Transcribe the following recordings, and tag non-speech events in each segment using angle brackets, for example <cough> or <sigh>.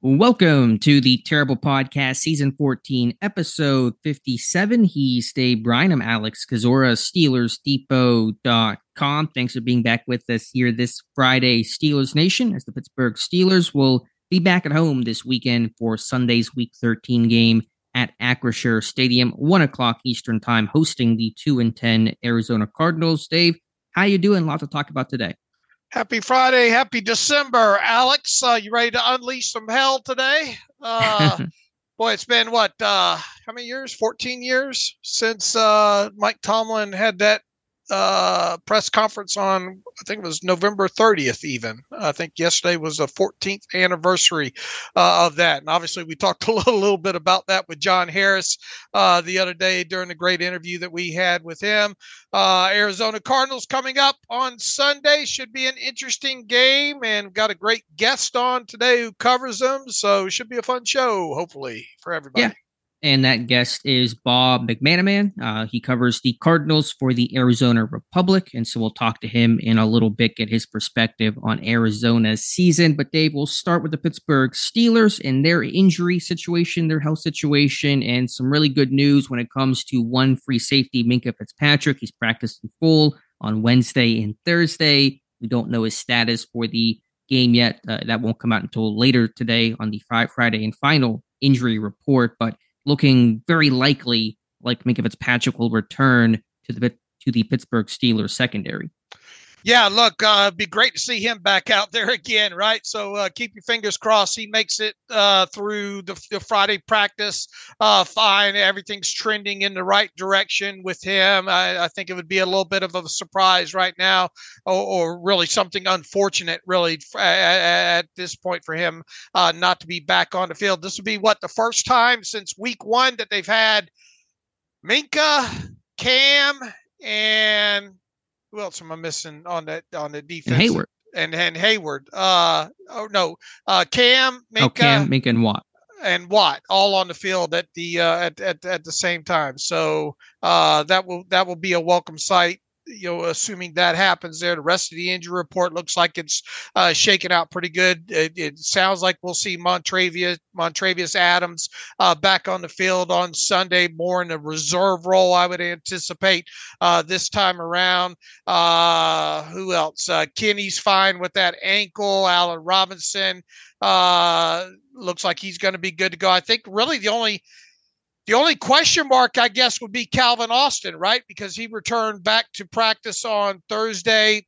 Welcome to the Terrible Podcast, Season 14, Episode 57. He's Dave Bryan. I'm Alex Kozora, SteelersDepot.com. Thanks for being back with us here this Friday, Steelers Nation, as the Pittsburgh Steelers will be back at home this weekend for Sunday's Week 13 game at Acrisure Stadium, 1 o'clock Eastern Time, hosting the 2 and 10 Arizona Cardinals. Dave, how you doing? A lot to talk about today. Happy Friday, happy December, Alex. Uh, you ready to unleash some hell today? Uh, <laughs> boy, it's been what? Uh, how many years? Fourteen years since uh, Mike Tomlin had that uh, press conference on, I think it was November 30th, even. I think yesterday was the 14th anniversary uh, of that. And obviously, we talked <laughs> a little, little bit about that with John Harris uh, the other day during the great interview that we had with him. Uh, Arizona Cardinals coming up on Sunday should be an interesting game. And got a great guest on today who covers them. So it should be a fun show, hopefully, for everybody. Yeah and that guest is Bob McManaman. Uh, he covers the Cardinals for the Arizona Republic, and so we'll talk to him in a little bit, get his perspective on Arizona's season. But Dave, we'll start with the Pittsburgh Steelers and their injury situation, their health situation, and some really good news when it comes to one free safety, Minkah Fitzpatrick. He's practiced in full on Wednesday and Thursday. We don't know his status for the game yet. Uh, that won't come out until later today on the Friday and final injury report, but looking very likely like Minkah Fitzpatrick will return to the to the Pittsburgh Steelers secondary. Yeah, look, uh, it'd be great to see him back out there <laughs> again, right? So uh, keep your fingers crossed he makes it uh, through the, the, Friday practice uh, fine. Everything's trending in the right direction with him. I, I, think it would be a little bit of a surprise right now, or, or really something unfortunate, really, at, this point for him uh, not to be back on the field. This would be what the first time since week one that they've had Minkah, Cam, and who else am I missing on that on the defense? And Heyward. And and Heyward. Uh oh no. Uh Cam, Minkah, oh, Cam, Minkah and Watt. And Watt all on the field at the uh, at, at at the same time. So uh that will that will be a welcome sight you know, assuming that happens there, the rest of the injury report looks like it's uh, shaken out pretty good. It, it, sounds like we'll see Montravius, Montravius Adams uh, back on the field on Sunday, more in a reserve role, I would anticipate uh, this time around. Uh, who else? Uh, Kenny's fine with that ankle. Allen Robinson uh, looks like he's going to be good to go. I think really the only the only question mark, I guess, would be Calvin Austin, right? Because he returned back to practice on Thursday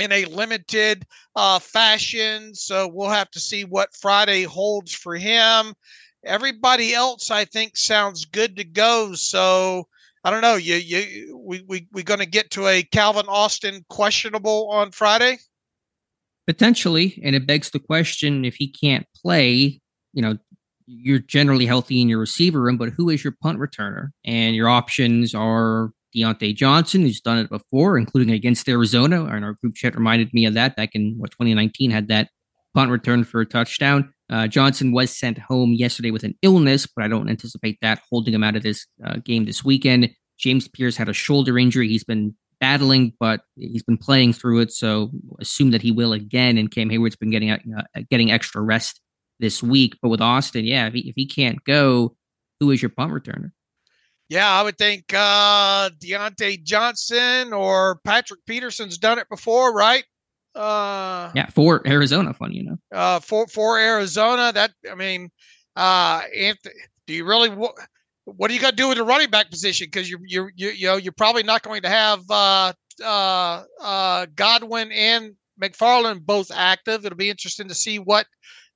in a limited uh, fashion. So we'll have to see what Friday holds for him. Everybody else, I think, sounds good to go. So I don't know. You, you, we, we, we're going to get to a Calvin Austin questionable on Friday? Potentially, and it begs the question: if he can't play, you know, you're generally healthy in your receiver room, but who is your punt returner? And your options are Diontae Johnson, who's done it before, including against Arizona. And our group chat reminded me of that back in what 2019 had that punt return for a touchdown. Uh, Johnson was sent home yesterday with an illness, but I don't anticipate that holding him out of this uh, game this weekend. James Pierre had a shoulder injury. He's been battling, but he's been playing through it. So assume that he will again. And Cam Heyward's been getting uh, getting extra rest this week. But with Austin, yeah, if he, if he can't go, who is your punt returner? Yeah, I would think uh, Diontae Johnson or Patrick Peterson's done it before, right? Uh, yeah, for Arizona, funny you know. Uh, for for Arizona, that I mean, uh, Anthony, do you really what? What do you got to do with the running back position? Because you're you're you you know you're probably not going to have uh, uh, uh, Godwin and McFarland both active. It'll be interesting to see what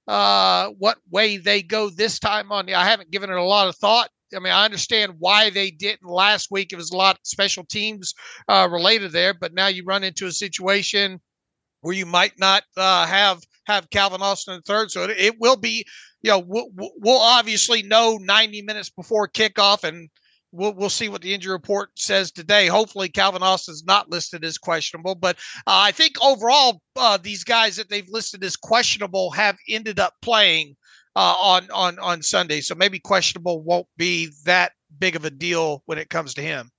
uh, what way they go this time on. I haven't given it a lot of thought. I mean, I understand why they didn't last week. It was a lot of special teams uh, related there, but now you run into a situation where you might not uh, have have Calvin Austin in third. So it, it will be, you know, we'll, we'll, obviously know 90 minutes before kickoff, and we'll we'll see what the injury report says today. Hopefully, Calvin Austin's not listed as questionable, but uh, I think overall uh, these guys that they've listed as questionable have ended up playing uh, on on on Sunday. So maybe questionable won't be that big of a deal when it comes to him.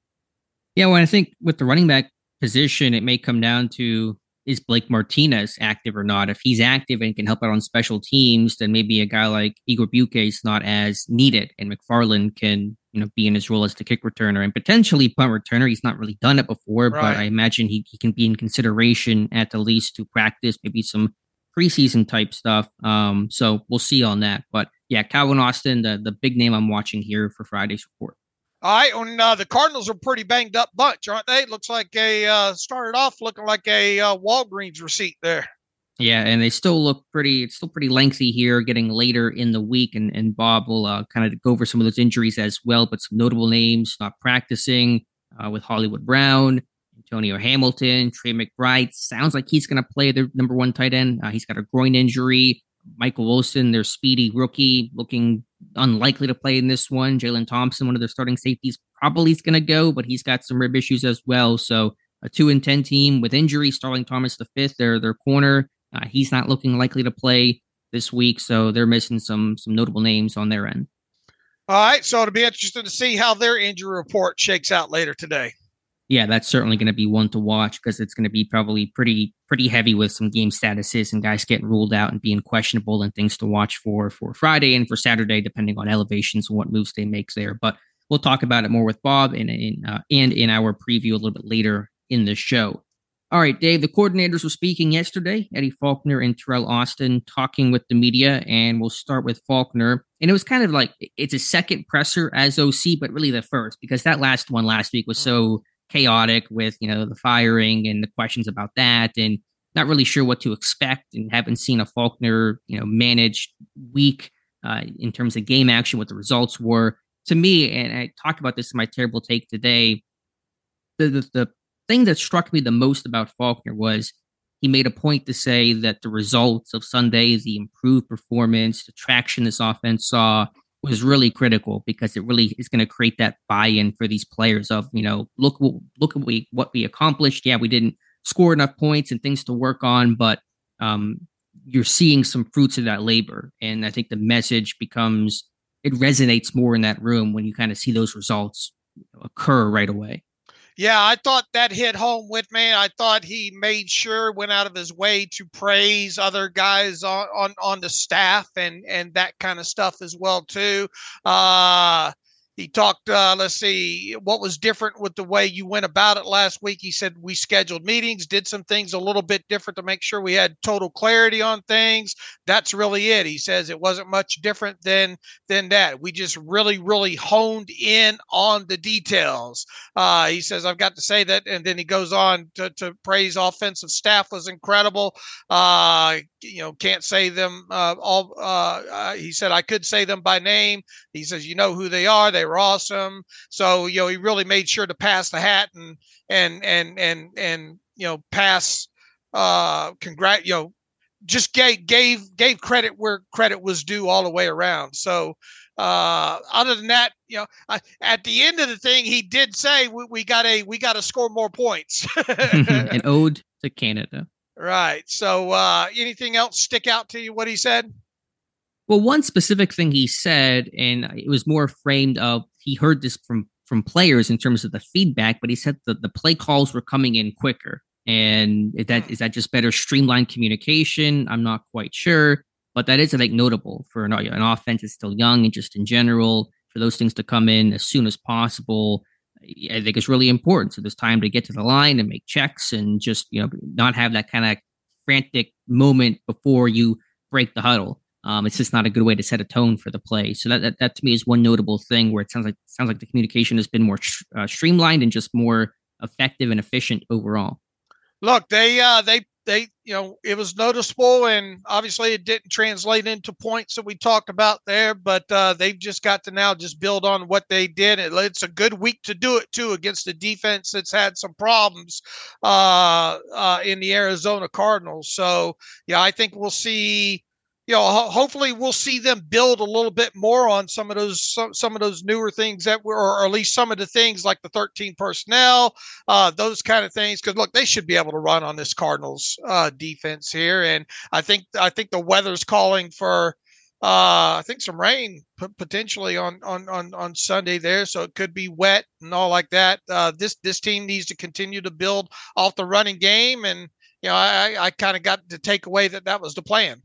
Yeah, well, I think with the running back position, it may come down to is Blake Martinez active or not? If he's active and can help out on special teams, then maybe a guy like Igwebuike is not as needed, and McFarland can you know be in his role as the kick returner and potentially punt returner. He's not really done it before, right. but I imagine he, he can be in consideration at the least to practice maybe some preseason type stuff. Um, so we'll see on that. But yeah, Calvin Austin, the the big name I'm watching here for Friday's report. All right, and uh, the Cardinals are pretty banged up bunch, aren't they? Looks like a uh, started off looking like a uh, Walgreens receipt there. Yeah, and they still look pretty. It's still pretty lengthy here, getting later in the week, and and Bob will uh, kind of go over some of those injuries as well. But some notable names not practicing uh, with Hollywood Brown, Antonio Hamilton, Trey McBride. Sounds like he's going to play their number one tight end. Uh, he's got a groin injury. Michael Wilson, their speedy rookie, looking unlikely to play in this one. Jalen Thompson, one of their starting safeties, probably is going to go, but he's got some rib issues as well. So a two and ten team with injury. Starling Thomas the fifth, their their corner, uh, he's not looking likely to play this week. So they're missing some some notable names on their end. All right, so it'll be interesting to see how their injury report shakes out later today yeah, that's certainly going to be one to watch because it's going to be probably pretty pretty heavy with some game statuses and guys getting ruled out and being questionable and things to watch for for Friday and for Saturday, depending on elevations and what moves they make there. But we'll talk about it more with Bob and in uh, and in our preview a little bit later in the show. All right, Dave. The coordinators were speaking yesterday. Eddie Faulkner and Teryl Austin talking with the media, and we'll start with Faulkner. And it was kind of like it's a second presser as OC, but really the first because that last one last week was so chaotic with you know the firing and the questions about that and not really sure what to expect and haven't seen a Faulkner you know managed week uh, in terms of game action what the results were to me and I talked about this in my terrible take today the, the, the thing that struck me the most about Faulkner was he made a point to say that the results of Sunday the improved performance the traction this offense saw was really critical because it really is going to create that buy-in for these players of you know look look at we what we accomplished. Yeah we didn't score enough points and things to work on but um, you're seeing some fruits of that labor. And i think the message becomes it resonates more in that room when you kind of see those results occur right away yeah, I thought that hit home with me. I thought he made sure went out of his way to praise other guys on on, on the staff and and that kind of stuff as well too. Uh he talked, uh, let's see, what was different with the way you went about it last week. He said we scheduled meetings, did some things a little bit different to make sure we had total clarity on things. That's really it. He says it wasn't much different than than that. We just really, really honed in on the details. Uh, he says I've got to say that, and then he goes on to, to praise offensive staff was incredible. Uh, you know, can't say them uh, all. Uh, uh, he said I could say them by name. He says you know who they are. They were awesome. So you know he really made sure to pass the hat and and and and and you know pass uh congrat you know just gave gave gave credit where credit was due all the way around. So uh, other than that, you know, uh, at the end of the thing, he did say we, we got a we got to score more points. <laughs> An ode to <laughs> Canada. Right. So, uh, anything else stick out to you? What he said? Well, one specific thing he said, and it was more framed of he heard this from from players in terms of the feedback, but he said that the play calls were coming in quicker. And is that hmm. that just better streamlined communication? I'm not quite sure, but that is I think notable for an, an offense that's still young and just in general for those things to come in as soon as possible. I think it's really important. So there's time to get to the line and make checks and just you know not have that kind of frantic moment before you break the huddle. Um, it's just not a good way to set a tone for the play. So that, that, that to me is one notable thing where it sounds like sounds like the communication has been more sh- uh, streamlined and just more effective and efficient overall. Look, they uh, they they you know it was noticeable, and obviously it didn't translate into points that we talked about there. But uh, they've just got to now just build on what they did. It, it's a good week to do it too against a defense that's had some problems uh, uh, in the Arizona Cardinals. So yeah, I think we'll see you know, ho- hopefully we'll see them build a little bit more on some of those some, some of those newer things that were, or at least some of the things like the 13 personnel, uh, those kind of things. Because look, they should be able to run on this Cardinals uh, defense here, and I think I think the weather's calling for. Uh, I think some rain potentially on, on on on Sunday there, so it could be wet and all like that. Uh, this this team needs to continue to build off the running game, and you know I I kind of got to take away that that was the plan.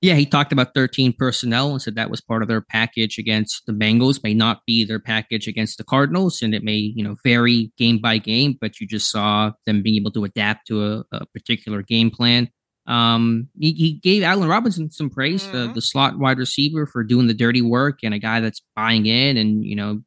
Yeah, he talked about 13 personnel and said that was part of their package against the Bengals. May not be their package against the Cardinals, and it may, you know, vary game by game. But you just saw them being able to adapt to a, a particular game plan. Um, he, he, gave Allen Robinson some praise, mm-hmm. the the slot wide receiver, for doing the dirty work and a guy that's buying in and you know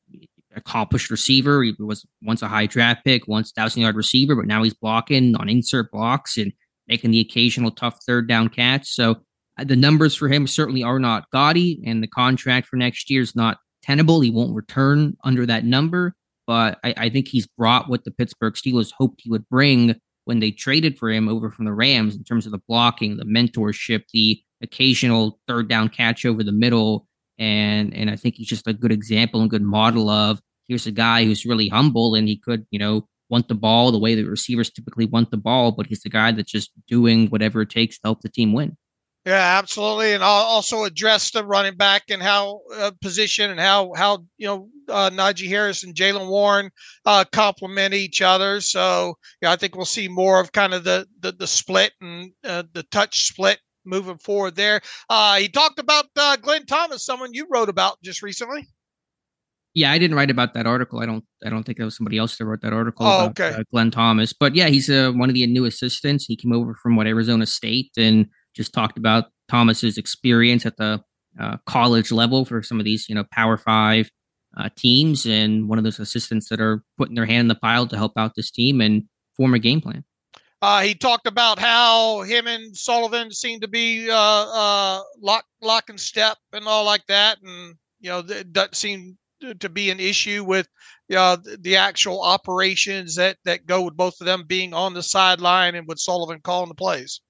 accomplished receiver. He was once a high draft pick, once thousand yard receiver, but now he's blocking on insert blocks and making the occasional tough third down catch. So the numbers for him certainly are not gaudy, and the contract for next year is not tenable. He won't return under that number, but I, I, think he's brought what the Pittsburgh Steelers hoped he would bring when they traded for him over from the Rams in terms of the blocking, the mentorship, the occasional third down catch over the middle. And and I think he's just a good example and good model of here's a guy who's really humble and he could, you know, want the ball the way the receivers typically want the ball, but he's the guy that's just doing whatever it takes to help the team win. Yeah, absolutely, and I'll also address the running back and how uh, position and how how you know uh, Najee Harris and Jaylen Warren uh, complement each other. So yeah, I think we'll see more of kind of the the, the split and uh, the touch split moving forward. There, uh, he talked about uh, Glenn Thomas, someone you wrote about just recently. Yeah, I didn't write about that article. I don't. I don't think it was somebody else that wrote that article. Oh, about, okay. Uh, Glenn Thomas, but yeah, he's uh, one of the new assistants. He came over from what Arizona State and just talked about Thomas's experience at the uh, college level for some of these, you know, Power Five uh, teams, and one of those assistants that are putting their hand in the pile to help out this team and form a game plan. Uh, he talked about how him and Sullivan seem to be uh, uh, lock lock and step and all like that, and you know that seemed to be an issue with uh, the actual operations that that go with both of them being on the sideline and with Sullivan calling the plays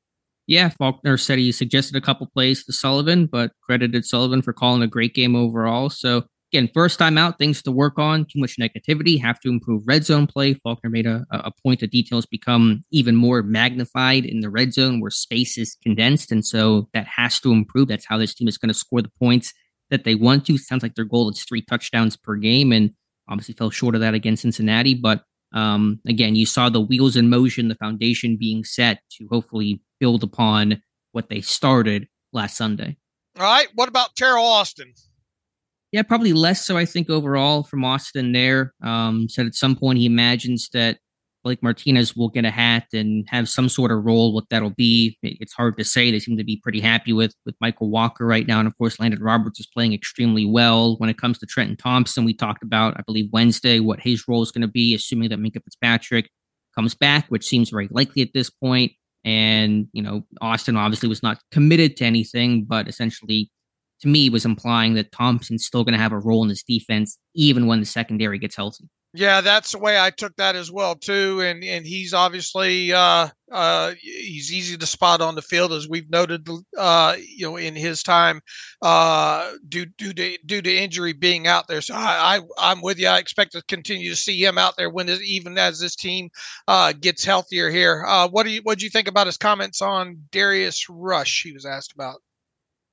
yeah, Faulkner said he suggested a couple plays to Sullivan, but credited Sullivan for calling a great game overall. So again, first time out, things to work on. Too much negativity. Have to improve red zone play. Faulkner made a, a point that details become even more magnified in the red zone where space is condensed, and so that has to improve. That's how this team is going to score the points that they want to. Sounds like their goal is three touchdowns per game, and obviously fell short of that against Cincinnati. But um, again, you saw the wheels in motion, the foundation being set to hopefully build upon what they started last Sunday. All right. What about Teryl Austin? Yeah, probably less so, I think, overall from Austin there. Um, said at some point he imagines that Blake Martinez will get a hat and have some sort of role. What that'll be, it's hard to say. They seem to be pretty happy with with Mykal Walker right now, and of course, Elandon Roberts is playing extremely well. When it comes to Trenton Thompson, we talked about, I believe, Wednesday what his role is going to be, assuming that Minkah Fitzpatrick comes back, which seems very likely at this point. And you know, Austin obviously was not committed to anything, but essentially, to me, was implying that Thompson's still going to have a role in this defense even when the secondary gets healthy. Yeah, that's the way I took that as well too. And and he's obviously uh, uh, he's easy to spot on the field as we've noted. Uh, you know, in his time, uh, due due to due to injury being out there. So I, I am with you. I expect to continue to see him out there when this, even as this team uh, gets healthier here. Uh, what do you what do you think about his comments on Darius Rush? He was asked about.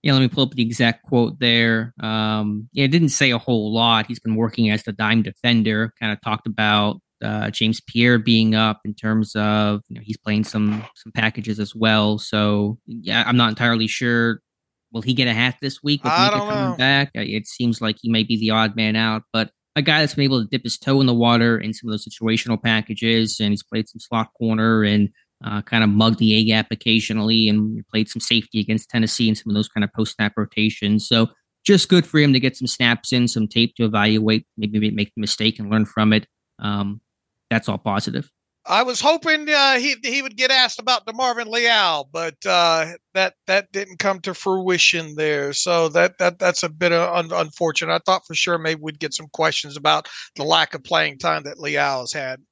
Yeah, let me pull up the exact quote there. Um, yeah, it didn't say a whole lot. He's been working as the dime defender. Kind of talked about uh, James Pierre being up in terms of you know he's playing some some packages as well. So yeah, I'm not entirely sure. Will he get a hat this week with Minkah coming know. back? It seems like he may be the odd man out, but a guy that's been able to dip his toe in the water in some of those situational packages, and he's played some slot corner and uh, kind of mugged the A gap occasionally and played some safety against Tennessee and some of those kind of post snap rotations. So just good for him to get some snaps in, some tape to evaluate, maybe make the mistake and learn from it. Um, that's all positive. I was hoping uh, he he would get asked about DeMarvin Leal, but uh, that that didn't come to fruition there. So that that that's a bit un- unfortunate. I thought for sure maybe we'd get some questions about the lack of playing time that Leal has had.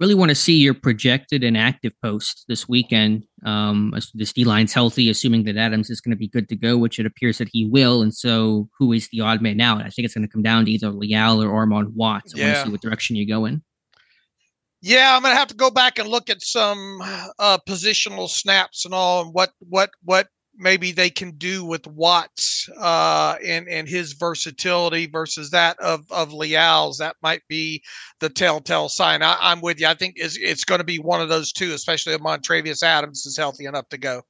Really want to see your projected and active post this weekend. Um, this D line's healthy, assuming that Adams is going to be good to go, which it appears that he will. And so, who is the odd man out? I think it's going to come down to either Leal or Armon Watts. I yeah. want to see what direction you go in. Yeah, I'm gonna have to go back and look at some uh, positional snaps and all, and what what what maybe they can do with Watts uh, and and his versatility versus that of of Leal's. That might be the telltale sign. I, am with you. I think it's, it's going to be one of those two, especially if Montravius Adams is healthy enough to go.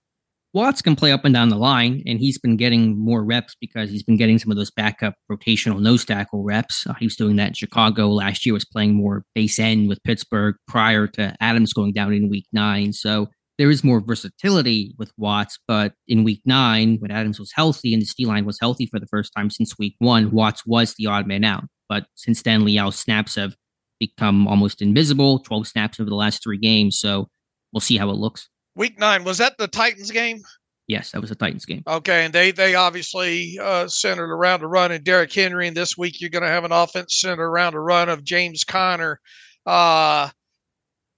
Watts can play up and down the line, and he's been getting more reps because he's been getting some of those backup rotational nose tackle reps. Uh, he was doing that in Chicago last year. Was playing more base end with Pittsburgh prior to Adams going down in Week Nine. So there is more versatility with Watts, but in week nine, when Adams was healthy and the D line was healthy for the first time since week one, Watts was the odd man out. But since then, Leal's snaps have become almost invisible 12 snaps over the last three games. So we'll see how it looks. Week nine, was that the Titans game? Yes, that was a Titans game. Okay, and they they obviously uh, centered around the run and Derrick Henry, and this week you're going to have an offense centered around a run of James Conner. Uh,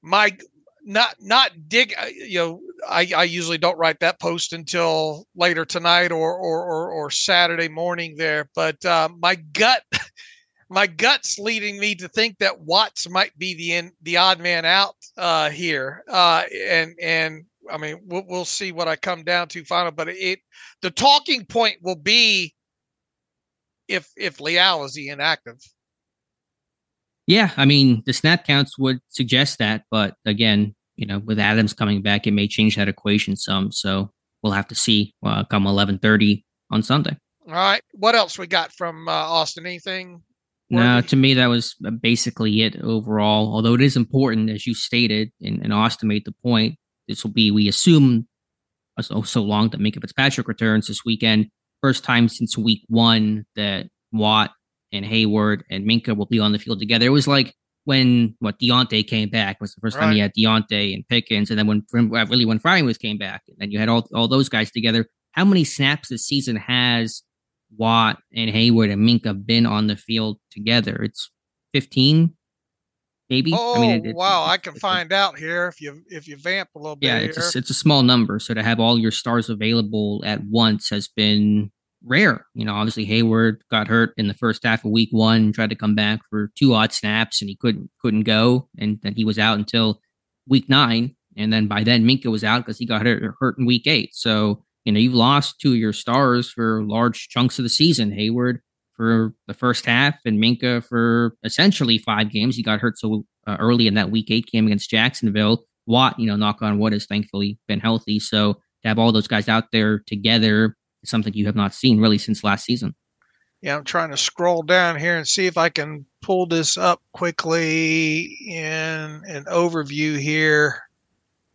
my not not dig uh, you know I, I usually don't write that post until later tonight or or or, or Saturday morning there but uh, my gut <laughs> my gut's leading me to think that Watts might be the in, the odd man out uh, here uh, and and I mean we'll, we'll see what I come down to final but it the talking point will be if if Leal is inactive yeah, I mean, the snap counts would suggest that, but again, you know, with Adams coming back, it may change that equation some. So we'll have to see uh, come 11:30 on Sunday. All right. What else we got from uh, Austin? Anything? No, to me that was basically it overall. Although it is important, as you stated, and, and Austin made the point. This will be, we assume, so, so long that Minkah Fitzpatrick returns this weekend. First time since week one that Watt and Heyward and Minkah will be on the field together. It was like when what Diontae came back was the first right. time you had Diontae and Pickens, and then when really when Freiermuth came back, and then you had all all those guys together. How many snaps this season has Watt and Heyward and Minkah been on the field together? It's fifteen, maybe. Oh, I mean, it, oh, wow! I can find out here if you if you vamp a little bit. Yeah, it's a, it's a small number. So to have all your stars available at once has been rare. You know, obviously Heyward got hurt in the first half of week one, tried to come back for two odd snaps and he couldn't couldn't go. And then he was out until week nine. And then by then Minkah was out because he got hurt, hurt in week eight. So, you know, you've lost two of your stars for large chunks of the season. Heyward for the first half and Minkah for essentially five games. He got hurt so uh, early in that week eight game against Jacksonville. Watt, you know, knock on wood, has thankfully been healthy. So to have all those guys out there together something you have not seen really since last season. Yeah, I'm trying to scroll down here and see if I can pull this up quickly in an overview here.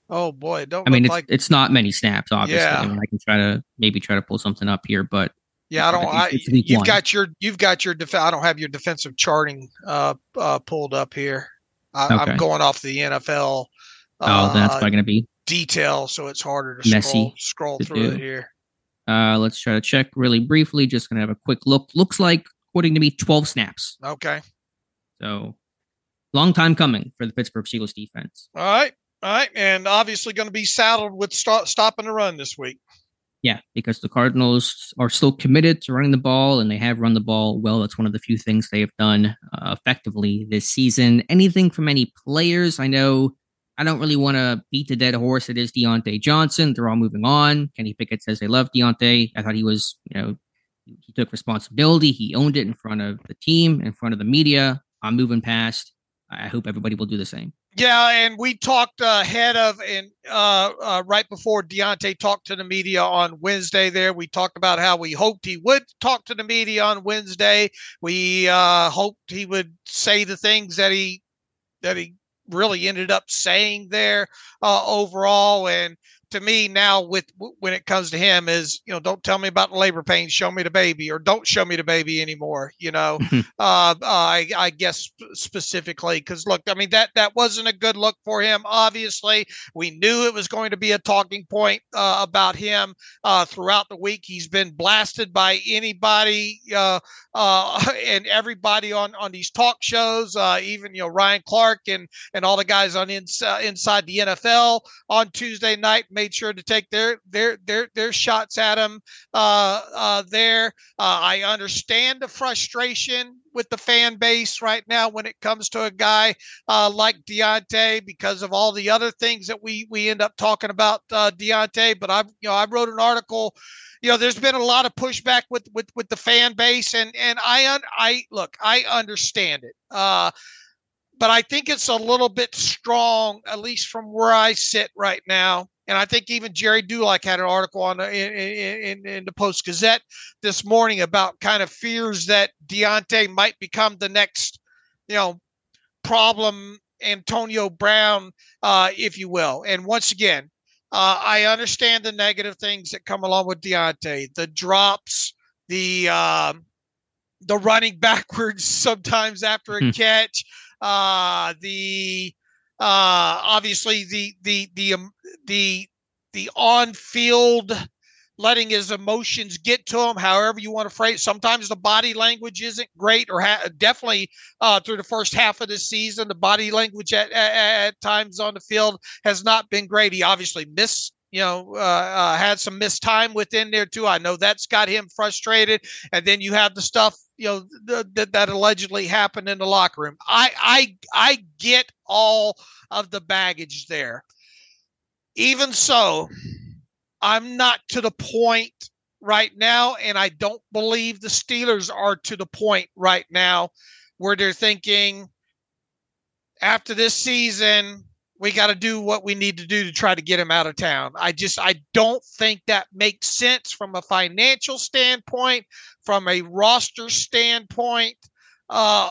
Oh boy, don't. I mean, it's like... it's not many snaps, obviously. Yeah. I, mean, I can try to maybe try to pull something up here, but yeah, I don't. I, you've one. got your you've got your def- I don't have your defensive charting uh, uh pulled up here. I, i'm going off the NFL. Uh, oh, that's probably going to be detail, so it's harder to messy scroll, scroll through do. it here. Uh, let's try to check really briefly. Just gonna have a quick look. Looks like, according to me, 12 snaps. Okay. So, long time coming for the Pittsburgh Steelers defense. All right, all right, and obviously going to be saddled with stop, stopping the run this week. Yeah, because the Cardinals are still committed to running the ball, and they have run the ball well. That's one of the few things they have done uh, effectively this season. Anything from any players? I know I don't really want to beat the dead horse that is Diontae Johnson. They're all moving on. Kenny Pickett says they love Diontae. I thought he was, you know, he took responsibility. He owned it in front of the team, in front of the media. I'm moving past. I hope everybody will do the same. Yeah, and we talked ahead of and uh, uh, right before Diontae talked to the media on Wednesday. There, we talked about how we hoped he would talk to the media on Wednesday. We uh, hoped he would say the things that he that he really ended up saying there uh, overall. And to me now with when it comes to him is you know don't tell me about the labor pains show me the baby or don't show me the baby anymore you know? <laughs> Uh, uh, I, I guess specifically because look i mean that that wasn't a good look for him obviously. We knew it was going to be a talking point uh, about him uh, throughout the week. He's been blasted by anybody uh, uh, <laughs> and everybody on on these talk shows even you know ryan clark and and all the guys on ins- inside the nfl on tuesday night made sure to take their their their their shots at him uh, uh, there. Uh, I understand the frustration with the fan base right now when it comes to a guy uh, like Diontae because of all the other things that we we end up talking about uh, Diontae. But I you know I wrote an article. You know, there's been a lot of pushback with with with the fan base, and and I un, I look, I understand it. Uh, but I think it's a little bit strong, at least from where I sit right now, and I think even Gerry Dulac had an article on the, in, in, in the Post Gazette this morning about kind of fears that Diontae might become the next, you know, problem Antonio Brown, uh, if you will. And once again, uh, I understand the negative things that come along with Diontae, the drops, the um, the running <laughs> backwards sometimes after a hmm. catch, uh, the uh, obviously the the the um, the the on field letting his emotions get to him however you want to phrase sometimes the body language isn't great or ha- definitely uh, through the first half of the season the body language at, at, at, times on the field has not been great. He obviously missed you know uh, uh, had some missed time within there too. I know that's got him frustrated. And then you have the stuff you know that that allegedly happened in the locker room. I i i get all of the baggage there. Even so, I'm not to the point right now, and I don't believe the Steelers are to the point right now where they're thinking after this season, we got to do what we need to do to try to get him out of town. I just I don't think that makes sense from a financial standpoint, from a roster standpoint. Uh,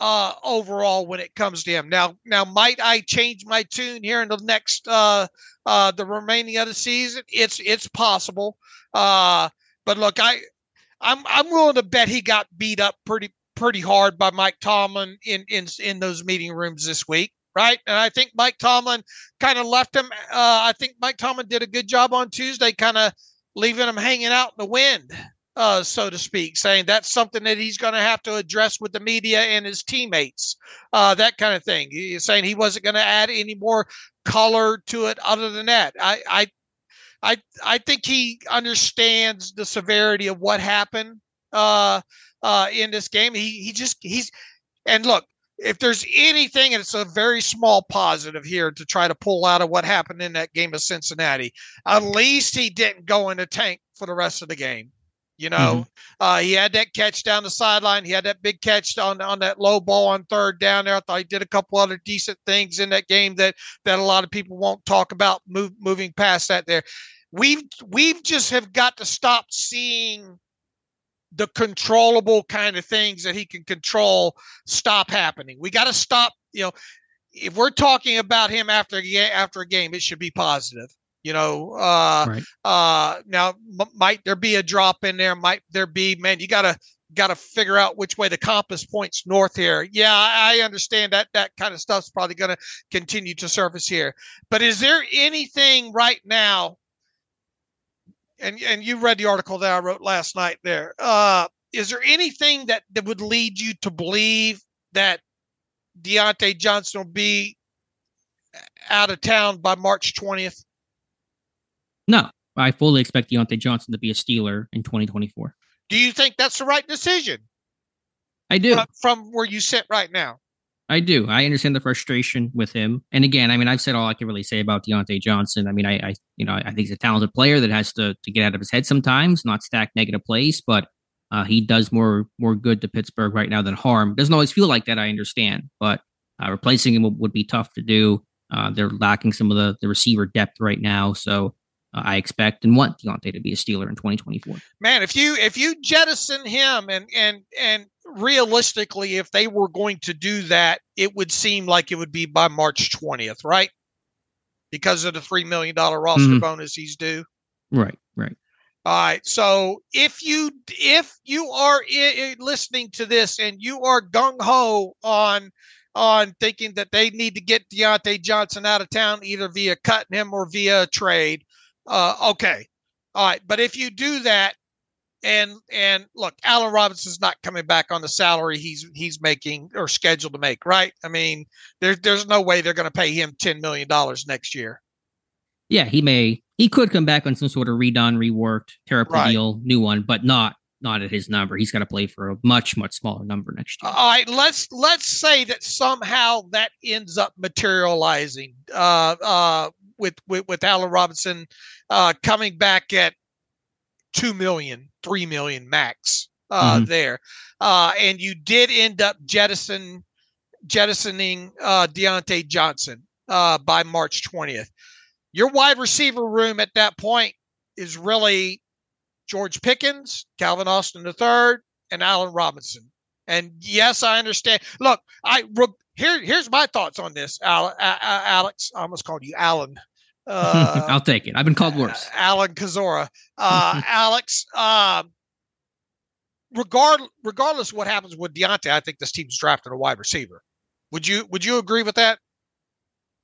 uh, overall when it comes to him. Now, now might I change my tune here in the next uh, uh, the remaining of the season? It's it's possible. Uh, but look, I I'm I'm willing to bet he got beat up pretty pretty hard by Mike Tomlin in in in those meeting rooms this week. Right. And I think Mike Tomlin kind of left him. Uh, I think Mike Tomlin did a good job on Tuesday, kind of leaving him hanging out in the wind uh, so to speak, saying that's something that he's going to have to address with the media and his teammates, uh, that kind of thing. He's saying he wasn't going to add any more color to it other than that. I, I, I, I think he understands the severity of what happened uh, uh, in this game. He, he just he's and look, if there's anything, and it's a very small positive here to try to pull out of what happened in that game of Cincinnati, at least he didn't go in a tank for the rest of the game. You know, mm-hmm. uh, he had that catch down the sideline. He had that big catch on on that low ball on third down there. I thought he did a couple other decent things in that game that that a lot of people won't talk about. Move, moving past that, there, we've we've just have got to stop seeing the controllable kind of things that he can control stop happening. We got to stop. You know, if we're talking about him after after a game, it should be positive. You know, uh, right. uh, now m- might there be a drop in there? Might there be? Man, you gotta got to figure out which way the compass points north here. Yeah, I understand that that kind of stuff's probably going to continue to surface here. But is there anything right now? And and you read the article that I wrote last night. There, uh, is there anything that that would lead you to believe that Diontae Johnson will be out of town by March twentieth? No, I fully expect Diontae Johnson to be a Steeler in 2024. Do you think that's the right decision? I do. From where you sit right now. I do. I understand the frustration with him. And again, I mean, I've said all I can really say about Diontae Johnson. I mean, I, I you know, I think he's a talented player that has to to get out of his head sometimes, not stack negative plays, but uh, he does more more good to Pittsburgh right now than harm. Doesn't always feel like that. I understand, but uh, replacing him would, would, be tough to do. Uh, they're lacking some of the the receiver depth right now, so uh, I expect and want Diontae to be a Steeler in 2024. Man, if you if you jettison him and and and realistically, if they were going to do that, it would seem like it would be by March 20th, right? because of the three million dollar roster Mhm. bonus he's due. Right, right. All right. So if you if you are i- listening to this and you are gung ho on on thinking that they need to get Diontae Johnson out of town either via cutting him or via a trade, uh, okay. All right. But if you do that, and and look, Allen Robinson's not coming back on the salary he's he's making or scheduled to make, right? I mean, there's there's no way they're going to pay him ten million dollars next year. Yeah, he may he could come back on some sort of redone, reworked, up Right. deal, new one, but not not at his number. He's got to play for a much much smaller number next year. All right, let's let's say that somehow that ends up materializing uh, uh, with, with with Allen Robinson uh, coming back at two million, three million max uh, Mhm. there, uh, and you did end up jettison jettisoning uh, Diontae Johnson uh, by March twentieth. Your wide receiver room at that point is really George Pickens, Calvin Austin III, and Allen Robinson. And yes, I understand. Look, I re- here here's my thoughts on this, Al, A- A- Alex. I almost called you Alan. Uh, <laughs> I'll take it. I've been called worse. Alan Kozora. Uh, <laughs> Alex, um, regard, regardless of what happens with Diontae, I think this team's drafting a wide receiver. Would you Would you agree with that?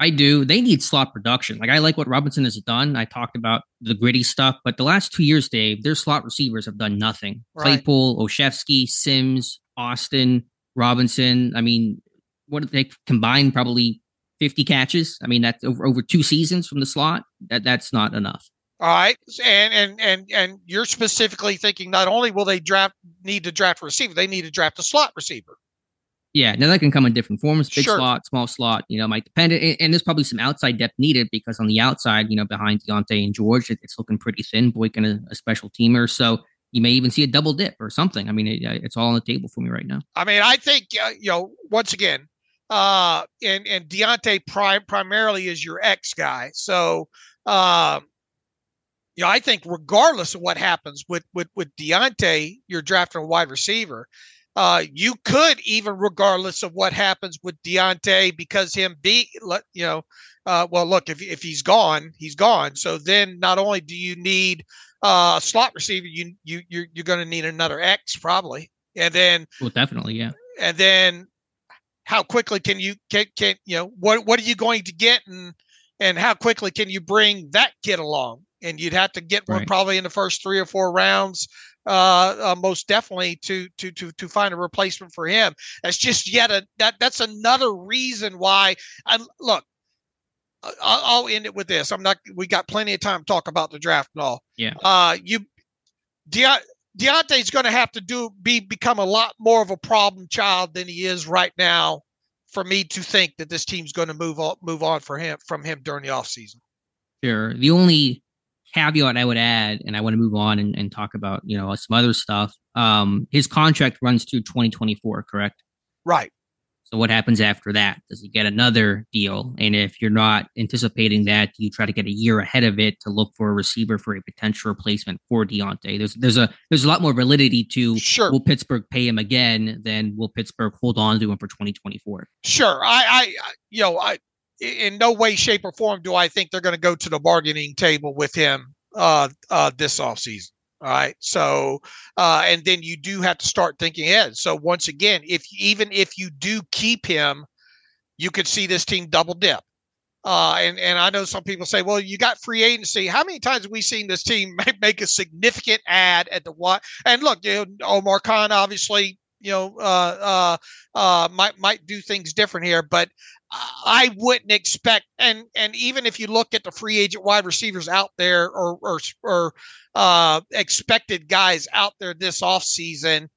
I do. They need slot production. Like I like what Robinson has done. I talked about the gritty stuff, but the last two years, Dave, their slot receivers have done nothing. Right. Claypool, Olszewski, Sims, Austin, Robinson. I mean, what did they combine? Probably fifty catches. I mean, that's over over two seasons from the slot. That that's not enough. All right, and and and and you're specifically thinking not only will they draft need to draft a receiver, they need to draft a slot receiver. Yeah, now that can come in different forms, big Sure. slot, small slot, you know, might depend. And, and there's probably some outside depth needed because on the outside, you know, behind Diontae and George, it, it's looking pretty thin. Boykin, a, a special teamer. So you may even see a double dip or something. I mean, it, it's all on the table for me right now. I mean, I think uh, you know once again, uh, and and Diontae pri- primarily is your ex guy, so um, you know I think regardless of what happens with with with Diontae, you're drafting a wide receiver. Uh, you could even regardless of what happens with Diontae because him be let you know. Uh, well, look if if he's gone, he's gone. So then, not only do you need uh, a slot receiver, you you you're, you're going to need another X probably, and then Well, definitely, yeah. and then how quickly can you can, can you know what what are you going to get and and how quickly can you bring that kid along and you'd have to get one Right. probably in the first three or four rounds uh, uh most definitely to to to to find a replacement for him that's just yet a that that's another reason why i look I'll, I'll end it with this. I'm not. We got plenty of time to talk about the draft and all. Yeah. Uh, you, Deo- Diontae's going to have to do be become a lot more of a problem child than he is right now for me to think that this team's going to move on move on for him from him during the offseason. Sure. The only caveat I would add, and I want to move on and, and talk about, you know, some other stuff. Um, his contract runs through 2024, correct? Right. So what happens after that? Does he get another deal? And if you're not anticipating that, do you try to get a year ahead of it to look for a receiver for a potential replacement for Diontae? There's there's a there's a lot more validity to Sure. will Pittsburgh pay him again than will Pittsburgh hold on to him for 2024? Sure. I, I, I- you know, I, in no way, shape, or form do I think they're going to go to the bargaining table with him uh, uh, this offseason. All right. So, uh, and then you do have to start thinking ahead. So, once again, if even if you do keep him, you could see this team double dip. Uh, and and I know some people say, well, you got free agency. How many times have we seen this team <laughs> make, make a significant ad at the what? And look, you know, Omar Khan obviously, you know, uh, uh, uh, might might do things different here, but I wouldn't expect. And and even if you look at the free agent wide receivers out there, or or or uh, expected guys out there this offseason,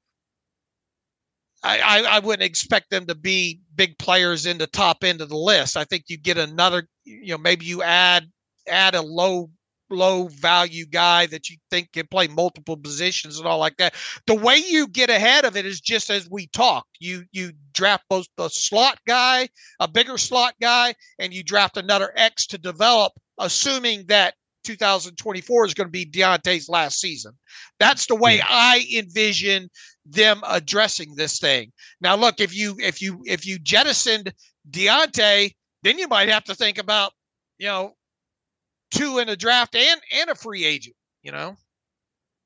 I, I I wouldn't expect them to be big players in the top end of the list. I think you get another, you know, maybe you add add a low low value guy that you think can play multiple positions and all like that. The way you get ahead of it is just as we talked. You you draft both the slot guy, a bigger slot guy, and you draft another X to develop, assuming that 2024 is going to be Diontae's last season. That's the way I envision them addressing this thing. Now, look, if you if you if you jettisoned Diontae, then you might have to think about, you know, two in a draft and and a free agent. You know.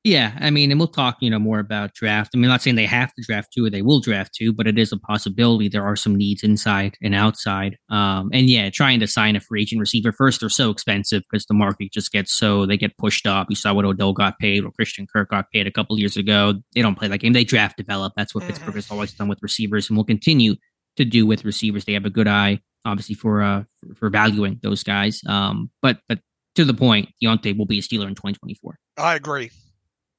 Yeah, I mean, and we'll talk, you know, more about draft. I mean, I'm not saying they have to draft two or they will draft two, but it is a possibility. There are some needs inside and outside. Um, and yeah, trying to sign a free agent receiver first, they're so expensive because the market just gets so they get pushed up. You saw what Odell got paid or Christian Kirk got paid a couple years ago. They don't play that game. They draft develop. That's what mm-hmm. Pittsburgh has always done with receivers and will continue to do with receivers. They have a good eye, obviously, for uh for, for valuing those guys. Um, but but to the point, Diontae will be a Steeler in 2024. I agree.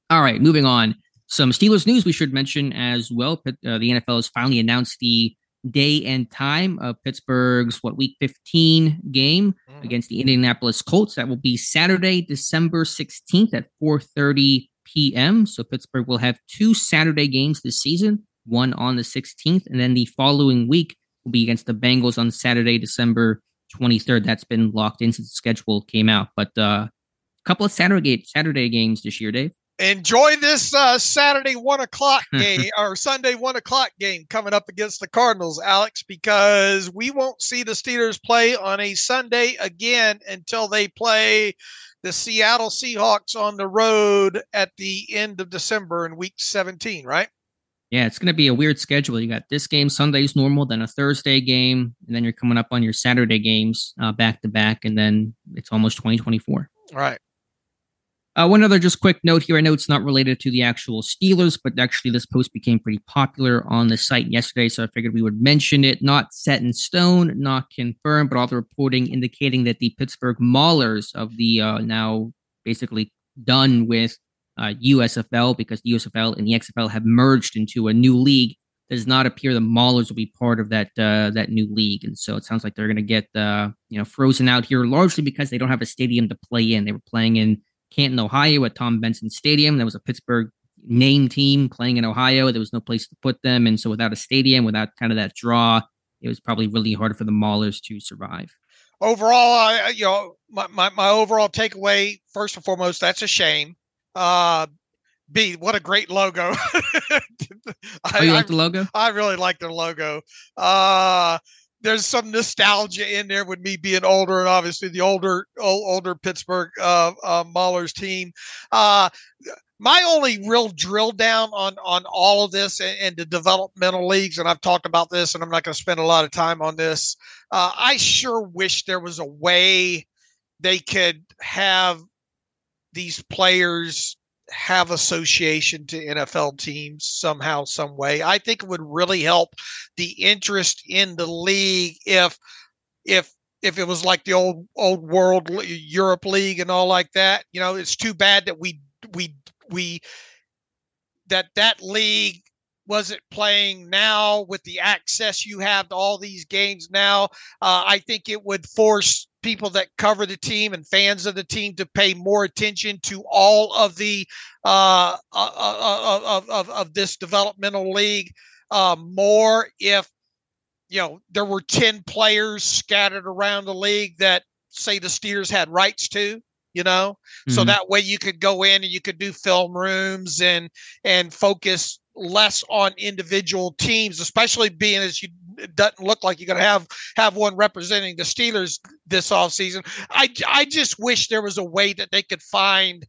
All right, moving on. Some Steelers news we should mention as well. Uh, the NFL has finally announced the day and time of Pittsburgh's what week 15 game mm. against the Indianapolis Colts. That will be Saturday, December 16th at 4:30 p.m. So Pittsburgh will have two Saturday games this season, one on the 16th, and then the following week will be against the Bengals on Saturday, December 23rd. That's been locked in since the schedule came out. But uh, a couple of Saturday Saturday games this year, Dave enjoy this uh, Saturday one o'clock <laughs> game or Sunday one o'clock game coming up against the Cardinals, Alex, because we won't see the Steelers play on a Sunday again until they play the Seattle Seahawks on the road at the end of December in Week 17, right? Yeah, it's going to be a weird schedule. You got this game Sunday's normal, then a Thursday game, and then you're coming up on your Saturday games uh, back to back, and then it's almost 2024. All right. Uh, one other just quick note here. I know it's not related to the actual Steelers, but actually this post became pretty popular on the site yesterday, so I figured we would mention it. Not set in stone, not confirmed, but all the reporting indicating that the Pittsburgh Maulers of the uh, now basically done with uh, USFL because the USFL and the XFL have merged into a new league. Does not appear the Maulers will be part of that uh, that new league, and so it sounds like they're going to get uh, you know frozen out here largely because they don't have a stadium to play in. They were playing in Canton, Ohio at Tom Benson Stadium. There was a Pittsburgh name team playing in Ohio. There was no place to put them. And so without a stadium, without kind of that draw, it was probably really hard for the Maulers to survive. Overall, you know, my, my, my overall takeaway, first and foremost, that's a shame. Uh, B, what a great logo. I, <laughs> oh, you like I, the logo? I really like their logo. Uh, there's some nostalgia in there with me being older and obviously the older older Pittsburgh uh, uh, Maulers team. Uh, my only real drill down on on all of this and, and, the developmental leagues, and I've talked about this, and I'm not going to spend a lot of time on this. Uh, I sure wish there was a way they could have these players have association to NFL teams somehow, some way. I think it would really help the interest in the league if if if it was like the old old world Europe league and all like that. You know, it's too bad that we we we that that league wasn't playing now with the access you have to all these games now. Uh, I think it would force people that cover the team and fans of the team to pay more attention to all of the uh, uh, uh, uh of, of, of this developmental league uh, more if you know there were 10 players scattered around the league that say the steers had rights to you know mm-hmm. so that way you could go in and you could do film rooms and and focus less on individual teams especially being as you it doesn't look like you're going to have have one representing the Steelers this offseason. I I just wish there was a way that they could find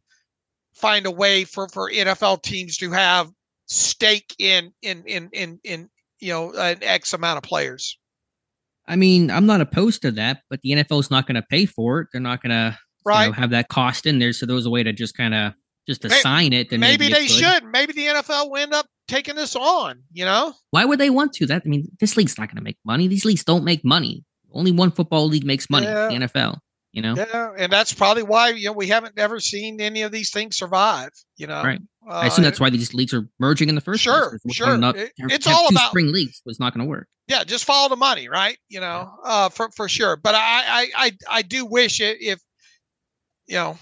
find a way for for NFL teams to have stake in in in in in you know an X amount of players. I mean, I'm not opposed to that, but the NFL is not going to pay for it. They're not going to right. You know, have that cost in there. So there was a way to just kind of just assign maybe, it. Then maybe, maybe they should. Maybe the NFL will end up taking this on. You know, why would they want to? That I mean, this league's not going to make money. These leagues don't make money. Only one football league makes money. Yeah. The NFL. You know. Yeah, and that's probably why you know we haven't ever seen any of these things survive. You know, right. Uh, I assume that's why these leagues are merging in the first sure, place. Sure, sure. It, it's all about spring leagues was not going to work. Yeah, just follow the money, right? You know, uh, for for sure. But I I I, I do wish it if you know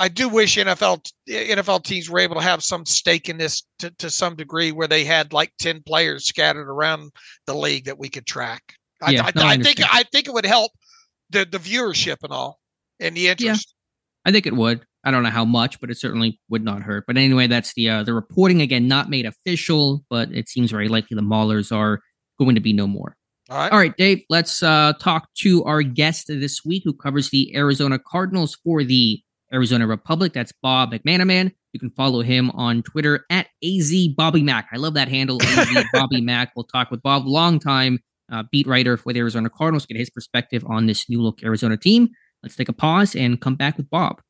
I do wish NFL NFL teams were able to have some stake in this to, to some degree, where they had like ten players scattered around the league that we could track. I, yeah, I, no, I, I think I think it would help the the viewership and all and the interest. Yeah, I think it would. I don't know how much, but it certainly would not hurt. But anyway, that's the uh, the reporting again, not made official, but it seems very likely the Maulers are going to be no more. All right. All right, Dave, let's uh, talk to our guest this week who covers the Arizona Cardinals for the Arizona Republic. That's Bob McManaman. You can follow him on Twitter at AZ Bobby Mac. I love that handle, AZ <laughs> Bobby Mac. We'll talk with Bob, longtime uh, beat writer for the Arizona Cardinals, get his perspective on this new look Arizona team. Let's take a pause and come back with Bob.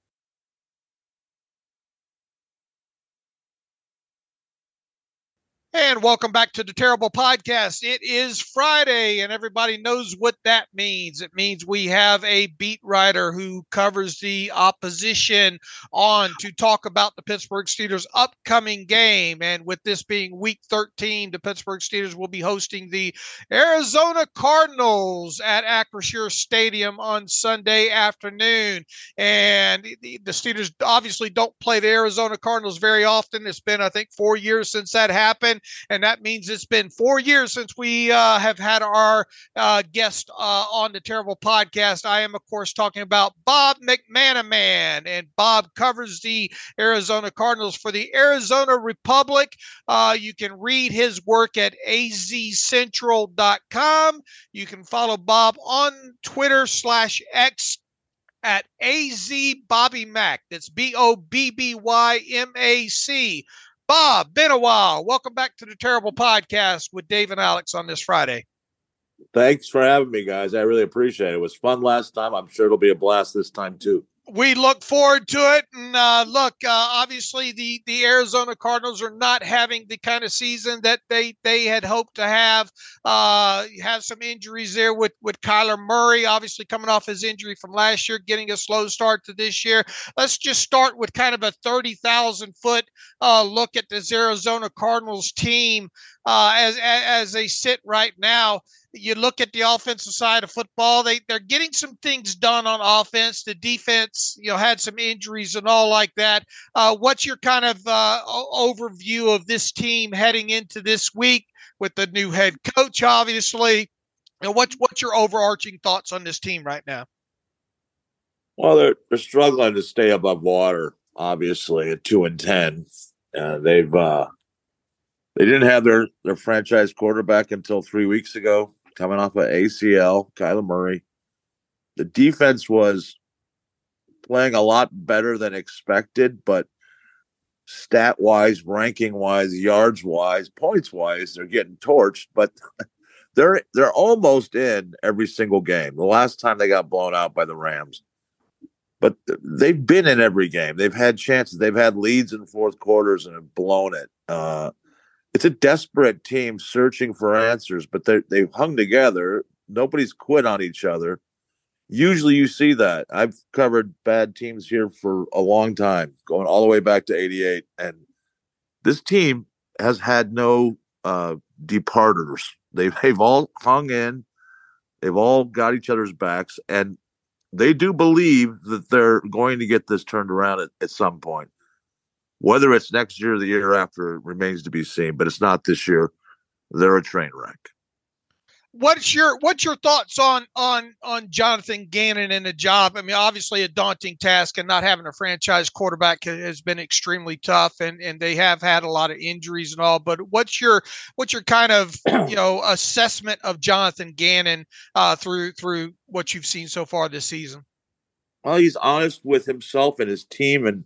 And welcome back to the Terrible Podcast. It is Friday, and everybody knows what that means. It means we have a beat writer who covers the opposition on to talk about the Pittsburgh Steelers' upcoming game. And with this being week 13, the Pittsburgh Steelers will be hosting the Arizona Cardinals at Acrisure Stadium on Sunday afternoon. And the, the Steelers obviously don't play the Arizona Cardinals very often. It's been, I think, four years since that happened and that means it's been four years since we uh, have had our uh, guest uh, on the Terrible Podcast. I am, of course, talking about Bob McManaman, and Bob covers the Arizona Cardinals for the Arizona Republic. Uh, you can read his work at azcentral.com. You can follow Bob on Twitter slash X at AZ Bobby Mac. That's B O B B Y M A C. Bob, been a while. Welcome back to the Terrible Podcast with Dave and Alex on this Friday. Thanks for having me, guys. I really appreciate it. It was fun last time. I'm sure it'll be a blast this time, too we look forward to it. And uh, look, uh, obviously the the Arizona Cardinals are not having the kind of season that they they had hoped to have. Uh, have some injuries there with with Kyler Murray, obviously coming off his injury from last year, getting a slow start to this year. Let's just start with kind of a thirty thousand foot uh, look at this Arizona Cardinals team uh, as as they sit right now you look at the offensive side of football, they, they're getting some things done on offense. The defense, you know, had some injuries and all like that. Uh, what's your kind of uh, overview of this team heading into this week with the new head coach, obviously? And what's, what's your overarching thoughts on this team right now? Well, they're, they're struggling to stay above water, obviously, at 2 and 10. Uh, they've, uh, they didn't have their, their franchise quarterback until three weeks ago coming off of ACL, Kyler Murray. The defense was playing a lot better than expected, but stat wise, ranking wise, yards wise, points wise, they're getting torched, but <laughs> they're they're almost in every single game. The last time they got blown out by the Rams. But they've been in every game. They've had chances. They've had leads in fourth quarters and have blown it. Uh, it's a desperate team searching for answers, but they they've hung together. Nobody's quit on each other. Usually, you see that. I've covered bad teams here for a long time, going all the way back to '88, and this team has had no uh, departers. They've they've all hung in. They've all got each other's backs, and they do believe that they're going to get this turned around at, at some point. Whether it's next year or the year after remains to be seen, but it's not this year. They're a train wreck. What's your what's your thoughts on on on Jonathan Gannon and the job? I mean, obviously a daunting task, and not having a franchise quarterback has been extremely tough, and and they have had a lot of injuries and all. But what's your what's your kind of <clears throat> you know assessment of Jonathan Gannon uh, through through what you've seen so far this season? Well, he's honest with himself and his team, and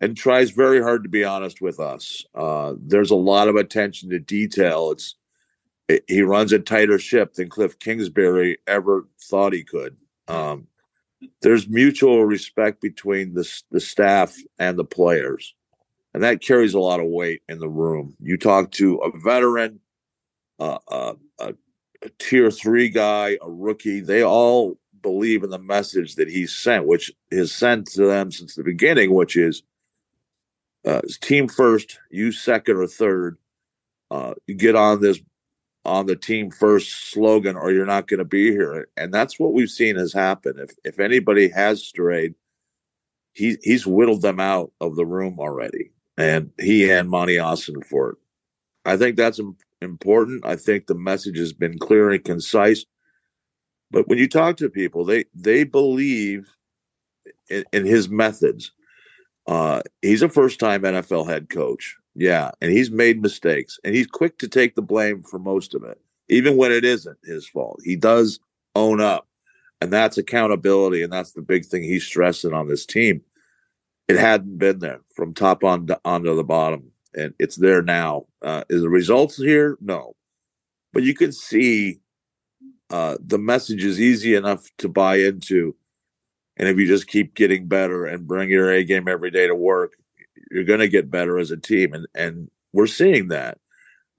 and tries very hard to be honest with us. Uh, there's a lot of attention to detail. It's it, he runs a tighter ship than Cliff Kingsbury ever thought he could. Um, there's mutual respect between the the staff and the players, and that carries a lot of weight in the room. You talk to a veteran, uh, uh, a, a tier three guy, a rookie. They all believe in the message that he's sent, which is sent to them since the beginning, which is uh, team first, you second or third. Uh, get on this on the team first slogan, or you're not going to be here. And that's what we've seen has happened. If if anybody has strayed, he he's whittled them out of the room already, and he and Monti Ossenfort. I think that's important. I think the message has been clear and concise. But when you talk to people, they they believe in, in his methods uh, he's a first time NFL head coach. Yeah. And he's made mistakes and he's quick to take the blame for most of it. even when it isn't his fault. He does own up, and that's accountability, and that's the big thing he's stressing on this team. It hadn't been there from top on to, onto the bottom, and it's there now. Uh, is the results here? No, but you can see uh, the message is easy enough to buy into. And if you just keep getting better and bring your A game every day to work, you're going to get better as a team. And and we're seeing that.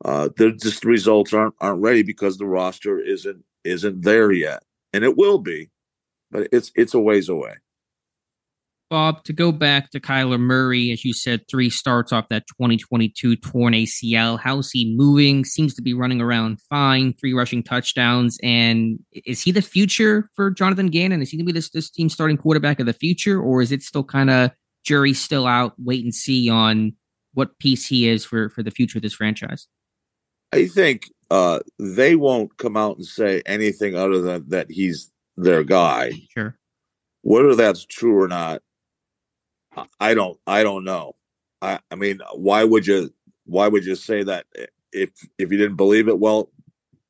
Uh, the just the results aren't aren't ready because the roster isn't isn't there yet, and it will be, but it's it's a ways away. Bob, to go back to Kyler Murray, as you said, three starts off that 2022 torn ACL. How's he moving? Seems to be running around fine, three rushing touchdowns. And is he the future for Jonathan Gannon? Is he going to be this, this team starting quarterback of the future? Or is it still kind of jury still out, wait and see on what piece he is for, for the future of this franchise? I think uh, they won't come out and say anything other than that he's their guy. Sure. Whether that's true or not, I don't I don't know. I I mean, why would you why would you say that if if you didn't believe it? Well,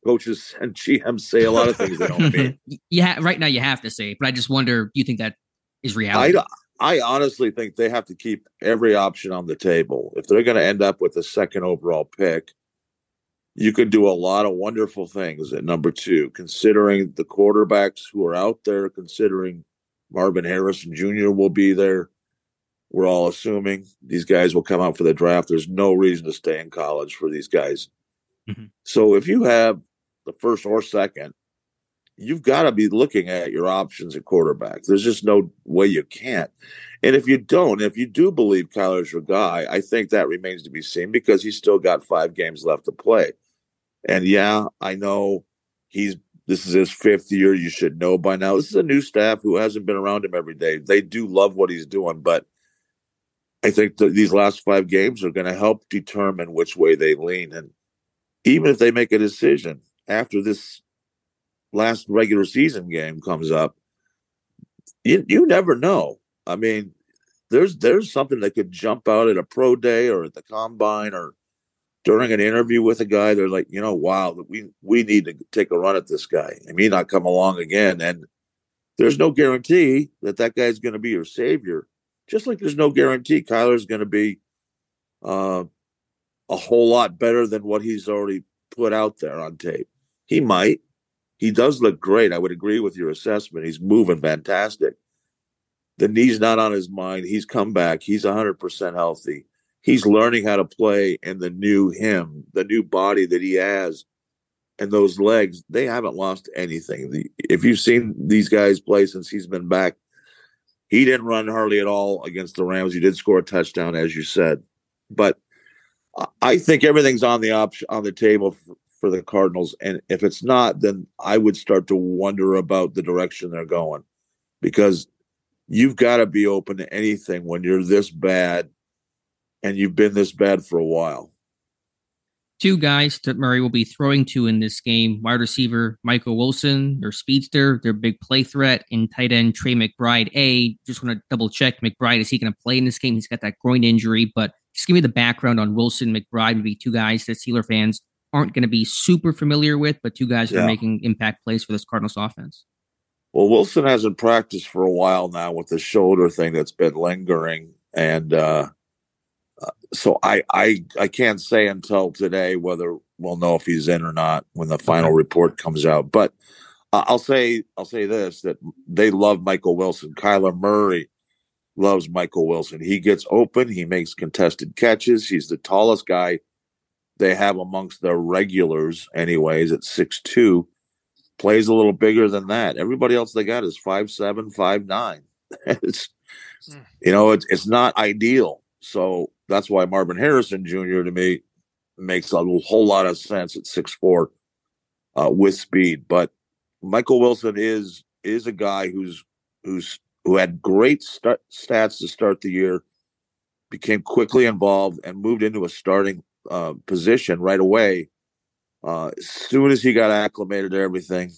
coaches <laughs> and GMs say a lot of things they don't mean. <laughs> yeah, right now you have to say but I just wonder, do you think that is reality? I, I honestly think they have to keep every option on the table. If they're going to end up with a second overall pick, you could do a lot of wonderful things at number two, considering the quarterbacks who are out there, considering Marvin Harrison Jr. will be there. We're all assuming these guys will come out for the draft. There's no reason to stay in college for these guys. Mm-hmm. So if you have the first or second, you've got to be looking at your options at quarterback. There's just no way you can't. And if you don't, if you do believe Kyler's your guy, I think that remains to be seen because he's still got five games left to play. And yeah, I know he's this is his fifth year. You should know by now. This is a new staff who hasn't been around him every day. They do love what he's doing, but I think that these last five games are going to help determine which way they lean. And even if they make a decision after this last regular season game comes up, you you never know. I mean, there's there's something that could jump out at a pro day or at the combine or during an interview with a guy. They're like, you know, wow, we we need to take a run at this guy. He may not come along again, and there's no guarantee that that guy's going to be your savior. Just like there's no guarantee Kyler's going to be uh, a whole lot better than what he's already put out there on tape. He might. He does look great. I would agree with your assessment. He's moving fantastic. The knee's not on his mind. He's come back. He's 100% healthy. He's learning how to play in the new him, the new body that he has. And those legs, they haven't lost anything. The, if you've seen these guys play since he's been back, he didn't run hardly at all against the Rams. He did score a touchdown, as you said, but I think everything's on the option on the table for, for the Cardinals. And if it's not, then I would start to wonder about the direction they're going, because you've got to be open to anything when you're this bad, and you've been this bad for a while two guys that Murray will be throwing to in this game wide receiver Michael Wilson, their speedster, their big play threat, and tight end Trey McBride. A, just want to double check McBride. Is he going to play in this game? He's got that groin injury, but just give me the background on Wilson, McBride, maybe two guys that Steeler fans aren't going to be super familiar with, but two guys yeah. are making impact plays for this Cardinals offense. Well, Wilson hasn't practiced for a while now with the shoulder thing that's been lingering. And, uh, so I, I I can't say until today whether we'll know if he's in or not when the final report comes out. But uh, I'll say I'll say this that they love Michael Wilson. Kyler Murray loves Michael Wilson. He gets open. He makes contested catches. He's the tallest guy they have amongst their regulars, anyways, at six two. Plays a little bigger than that. Everybody else they got is five seven, five nine. <laughs> it's hmm. you know it's it's not ideal. So that's why Marvin Harrison Jr. to me makes a whole lot of sense at six four uh, with speed. But Michael Wilson is is a guy who's who's who had great start, stats to start the year, became quickly involved and moved into a starting uh, position right away. Uh, as soon as he got acclimated to everything,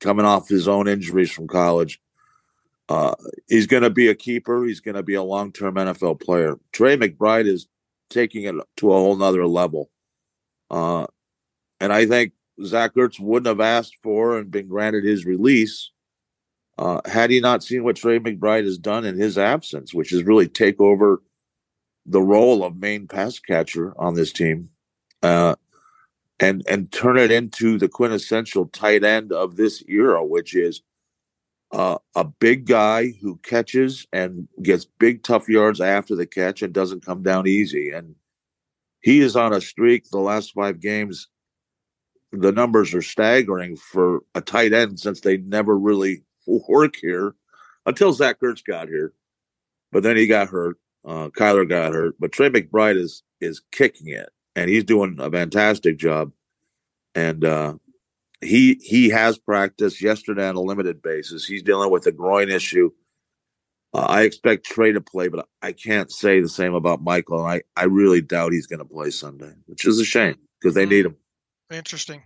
coming off his own injuries from college, uh, he's going to be a keeper. He's going to be a long term NFL player. Trey McBride is taking it to a whole nother level. Uh, and I think Zach Ertz wouldn't have asked for and been granted his release uh, had he not seen what Trey McBride has done in his absence, which is really take over the role of main pass catcher on this team, uh, and and turn it into the quintessential tight end of this era, which is uh, a big guy who catches and gets big tough yards after the catch and doesn't come down easy. And he is on a streak. The last five games, the numbers are staggering for a tight end since they never really <laughs> work here until Zach Ertz got here. But then he got hurt. Uh, Kyler got hurt. But Trey McBride is is kicking it, and he's doing a fantastic job. And uh, he he has practiced yesterday on a limited basis. He's dealing with a groin issue. Uh, I expect Trey to play, but I can't say the same about Michael. And I, I really doubt he's going to play Sunday, which is a shame because they need him. Interesting.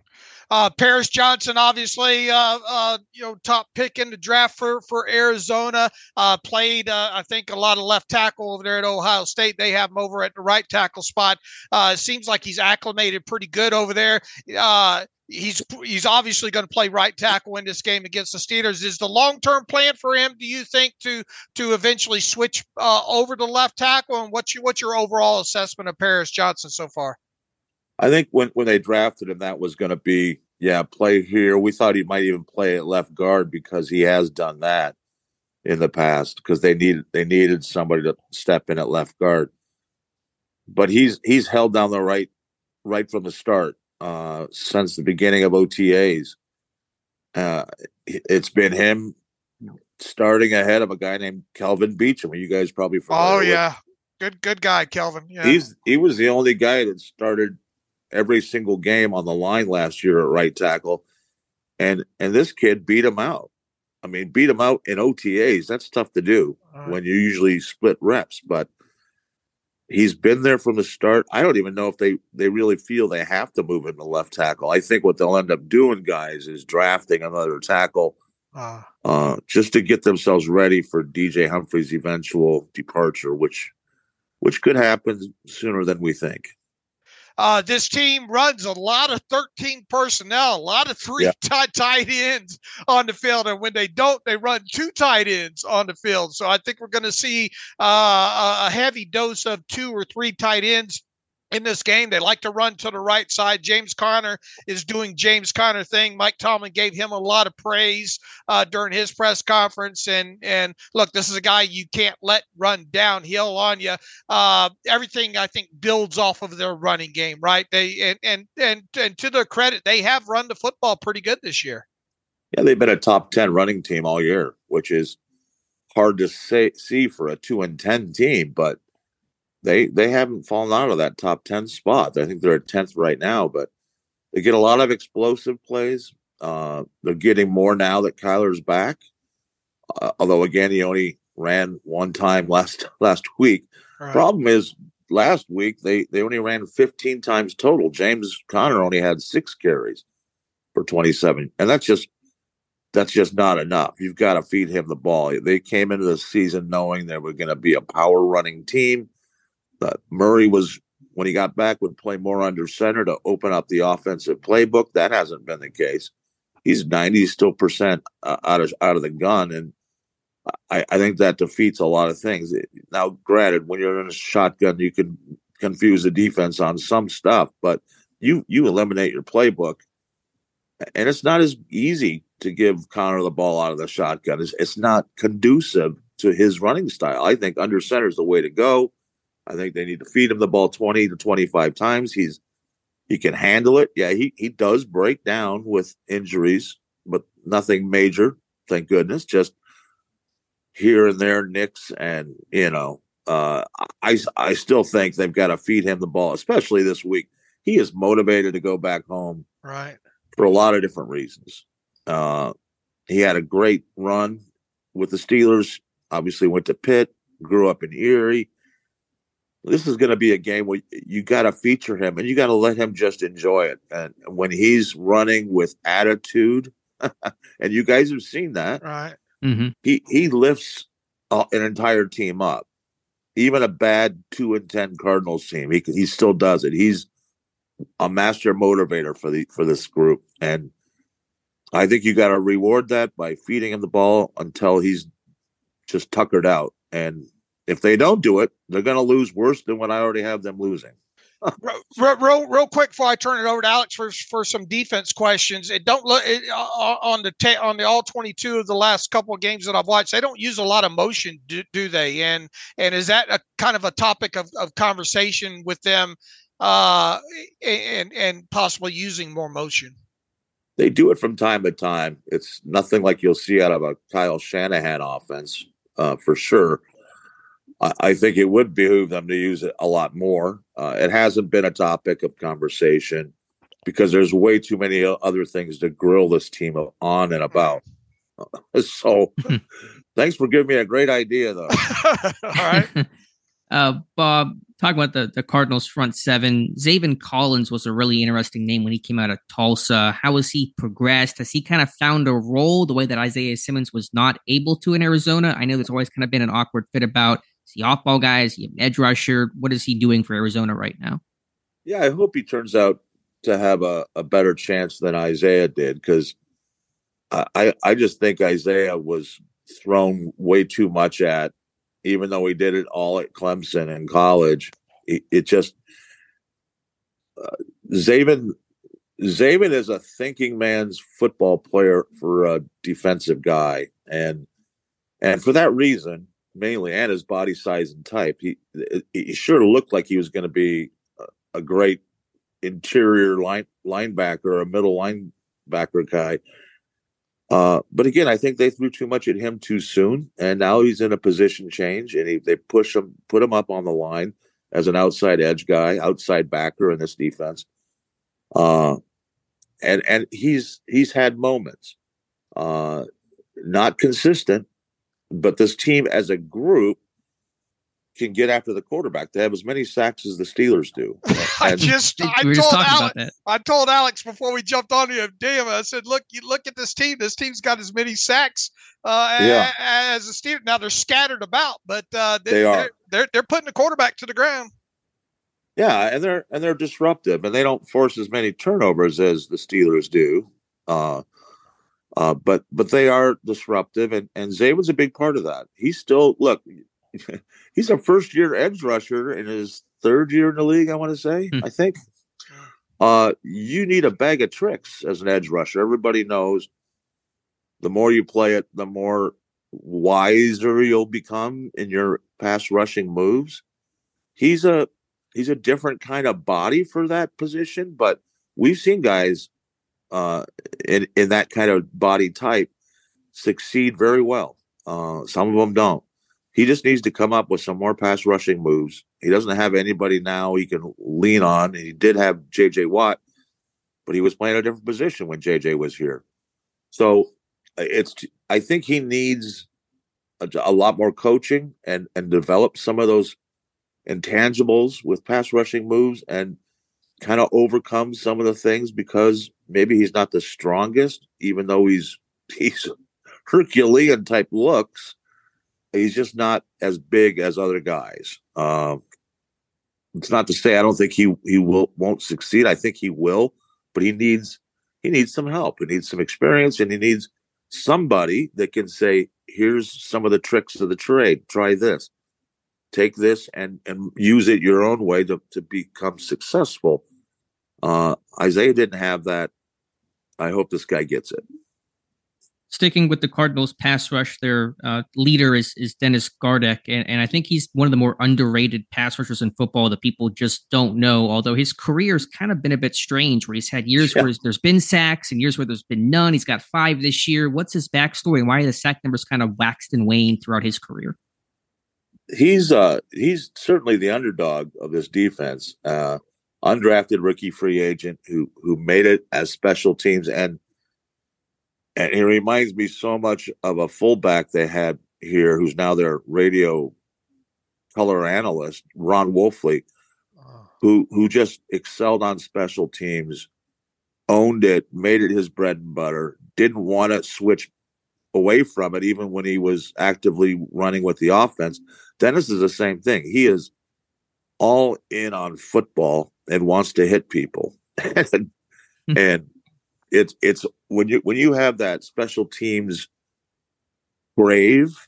Uh, Paris Johnson, obviously, uh, uh, you know, top pick in the draft for for Arizona. Uh, played, uh, I think, a lot of left tackle over there at Ohio State. They have him over at the right tackle spot. Uh, seems like he's acclimated pretty good over there. He's he's obviously going to play right tackle in this game against the Steelers. Is the long term plan for him? Do you think to to eventually switch uh, over to left tackle? And what's your what's your overall assessment of Paris Johnson so far? I think when, when they drafted him, that was going to be, yeah, play here. We thought he might even play at left guard because he has done that in the past because they needed they needed somebody to step in at left guard. But he's he's held down the right right from the start uh, since the beginning of OTAs. Uh, it's been him starting ahead of a guy named Kelvin Beachum. You guys probably Oh yeah, with. good good guy, Kelvin. Yeah. He's he was the only guy that started every single game on the line last year at right tackle, and and this kid beat him out. I mean, beat him out in OTAs. That's tough to do when you usually split reps, but he's been there from the start. I don't even know if they they really feel they have to move him to left tackle. I think what they'll end up doing, guys, is drafting another tackle. Uh, uh, just to get themselves ready for DJ Humphries' eventual departure, which which could happen sooner than we think. Uh, this team runs a lot of 13 personnel, a lot of three yeah. tight, tight ends on the field. And when they don't, they run two tight ends on the field. So I think we're going to see uh, a heavy dose of two or three tight ends in this game. They like to run to the right side. James Conner is doing James Conner thing. Mike Tomlin gave him a lot of praise uh, during his press conference. And and look, this is a guy you can't let run downhill on you. Uh, everything I think builds off of their running game, right? They and and and and to their credit, they have run the football pretty good this year. Yeah, they've been a top ten running team all year, which is hard to say see for a two and ten team, but they they haven't fallen out of that top 10 spot. I think they're at 10th right now, but they get a lot of explosive plays. Uh, they're getting more now that Kyler's back. Uh, although again, he only ran one time <laughs> last last week. Right. Problem is, last week they they only ran 15 times total. James Conner only had six carries for 27, and that's just that's just not enough. You've got to feed him the ball. They came into the season knowing they were going to be a power running team but Murray was when he got back would play more under center to open up the offensive playbook. That hasn't been the case. He's ninety still percent uh, out of out of the gun, and I, I think that defeats a lot of things. Now, granted, when you're in a shotgun, you can confuse the defense on some stuff, but you you eliminate your playbook, and it's not as easy to give Conner the ball out of the shotgun. It's, it's not conducive to his running style. I think under center is the way to go. I think they need to feed him the ball 20 to 25 times. He's he can handle it. Yeah, he he does break down with injuries, but nothing major, thank goodness. Just here and there nicks and you know, uh I I still think they've got to feed him the ball, especially this week. He is motivated to go back home. Right. For a lot of different reasons. Uh he had a great run with the Steelers. Obviously went to Pitt, grew up in Erie this is going to be a game where you got to feature him and you got to let him just enjoy it. And when he's running with attitude, <laughs> and you guys have seen that, right? Mm-hmm. He he lifts uh, an entire team up. Even a bad two and ten Cardinals team, he he still does it. He's a master motivator for the for this group, and I think you got to reward that by feeding him the ball until he's just tuckered out. And if they don't do it, they're going to lose worse than what I already have them losing. <laughs> real, real, real quick before I turn it over to Alex for for some defense questions. It don't look it, uh, on the ta- on the all twenty two of the last couple of games that I've watched. They don't use a lot of motion, do, do they? And and is that a kind of a topic of, of conversation with them, uh, and and possibly using more motion? They do it from time to time. It's nothing like you'll see out of a Kyle Shanahan offense, uh, for sure. I think it would behoove them to use it a lot more. Uh, it hasn't been a topic of conversation because there's way too many other things to grill this team on and about. <laughs> so, thanks for giving me a great idea, though. <laughs> All right. <laughs> uh, Bob, talking about the, the Cardinals front seven, Zaven Collins was a really interesting name when he came out of Tulsa. How has he progressed? Has he kind of found a role the way that Isaiah Simmons was not able to in Arizona? I know there's always kind of been an awkward fit about is he off ball guy? Is he an edge rusher? What is he doing for Arizona right now? Yeah, I hope he turns out to have a, a better chance than Isaiah did because I, I just think Isaiah was thrown way too much at, even though he did it all at Clemson in college. It, it just uh, Zaven Zaven is a thinking man's football player for a defensive guy, and and for that reason, mainly and his body size and type. He he sure looked like he was going to be a, great interior line linebacker, a middle linebacker guy. Uh, but again, I think they threw too much at him too soon, and now he's in a position change, and he, they push him, put him up on the line as an outside edge guy, outside backer in this defense. Uh, and and he's he's had moments, uh, not consistent, but this team as a group can get after the quarterback. They have as many sacks as the Steelers do. <laughs> I just I told just Alex I told Alex before we jumped on you, damn, I said, look, you look at this team. This team's got as many sacks uh, yeah. as the Steelers. Now they're scattered about, but uh, they, they are. They're, they're, they're putting the quarterback to the ground. Yeah, and they're and they're disruptive, and they don't force as many turnovers as the Steelers do. Uh, uh, but but they are disruptive, and and Zaven's a big part of that. He's still look, <laughs> he's a first year edge rusher in his third year in the league. I want to say, hmm. I think. Uh, you need a bag of tricks as an edge rusher. Everybody knows the more you play it, the more wiser you'll become in your pass rushing moves. He's a he's a different kind of body for that position, but we've seen guys uh, in in that kind of body type succeed very well. Uh, some of them don't. He just needs to come up with some more pass rushing moves. He doesn't have anybody now he can lean on. He did have J.J. Watt, but he was playing a different position when J.J. was here. So it's. I think he needs a, a lot more coaching and and develop some of those intangibles with pass rushing moves and kind of overcome some of the things because maybe he's not the strongest, even though he's <laughs> he's Herculean type looks. He's just not as big as other guys. Um, it's not to say I don't think he he will won't succeed. I think he will, but he needs he needs some help. He needs some experience, and he needs somebody that can say, "Here's some of the tricks of the trade. Try this, take this, and and use it your own way to to become successful." Uh, Isaiah didn't have that. I hope this guy gets it. Sticking with the Cardinals pass rush, their uh, leader is is Dennis Gardeck, and, and I think he's one of the more underrated pass rushers in football that people just don't know. Although his career's kind of been a bit strange, where he's had years yeah. where there's been sacks and years where there's been none. He's got five this year. What's his backstory, and why are the sack numbers kind of waxed and waned throughout his career? He's uh he's certainly the underdog of this defense. Uh, undrafted rookie free agent who who made it as special teams. And and he reminds me so much of a fullback they had here who's now their radio color analyst Ron Wolfley oh. who who just excelled on special teams owned it made it his bread and butter didn't want to switch away from it even when he was actively running with the offense. Dennis is the same thing. He is all in on football and wants to hit people. <laughs> and, and it's it's when you when you have that special teams brave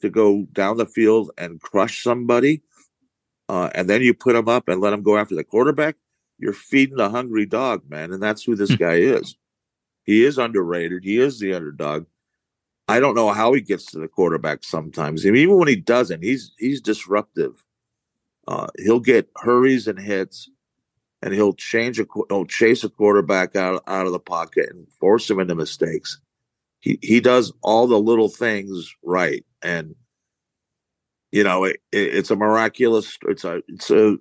to go down the field and crush somebody, uh, and then you put them up and let them go after the quarterback. You're feeding a hungry dog, man, and that's who this guy is. He is underrated. He is the underdog. I don't know how he gets to the quarterback sometimes. I mean, even when he doesn't, he's he's disruptive. Uh, he'll get hurries and hits, and he'll change a he'll chase a quarterback out out of the pocket and force him into mistakes. He he does all the little things right, and you know it, it, it's a miraculous. It's a it's a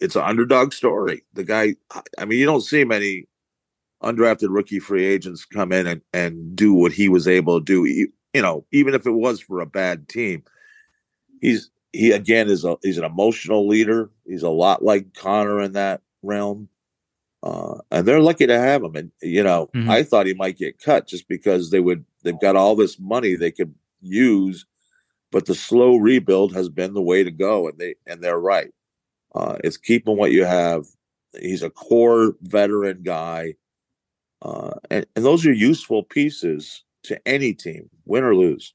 it's an underdog story. The guy, I mean, you don't see many undrafted rookie free agents come in and, and do what he was able to do. You, you know, even if it was for a bad team, he's he again is a he's an emotional leader. He's a lot like Conner in that realm. Uh, and they're lucky to have him. And you know, mm-hmm. I thought he might get cut just because they would they've got all this money they could use, but the slow rebuild has been the way to go, and they and they're right. Uh, it's keeping what you have. He's a core veteran guy. Uh, and, and those are useful pieces to any team, win or lose.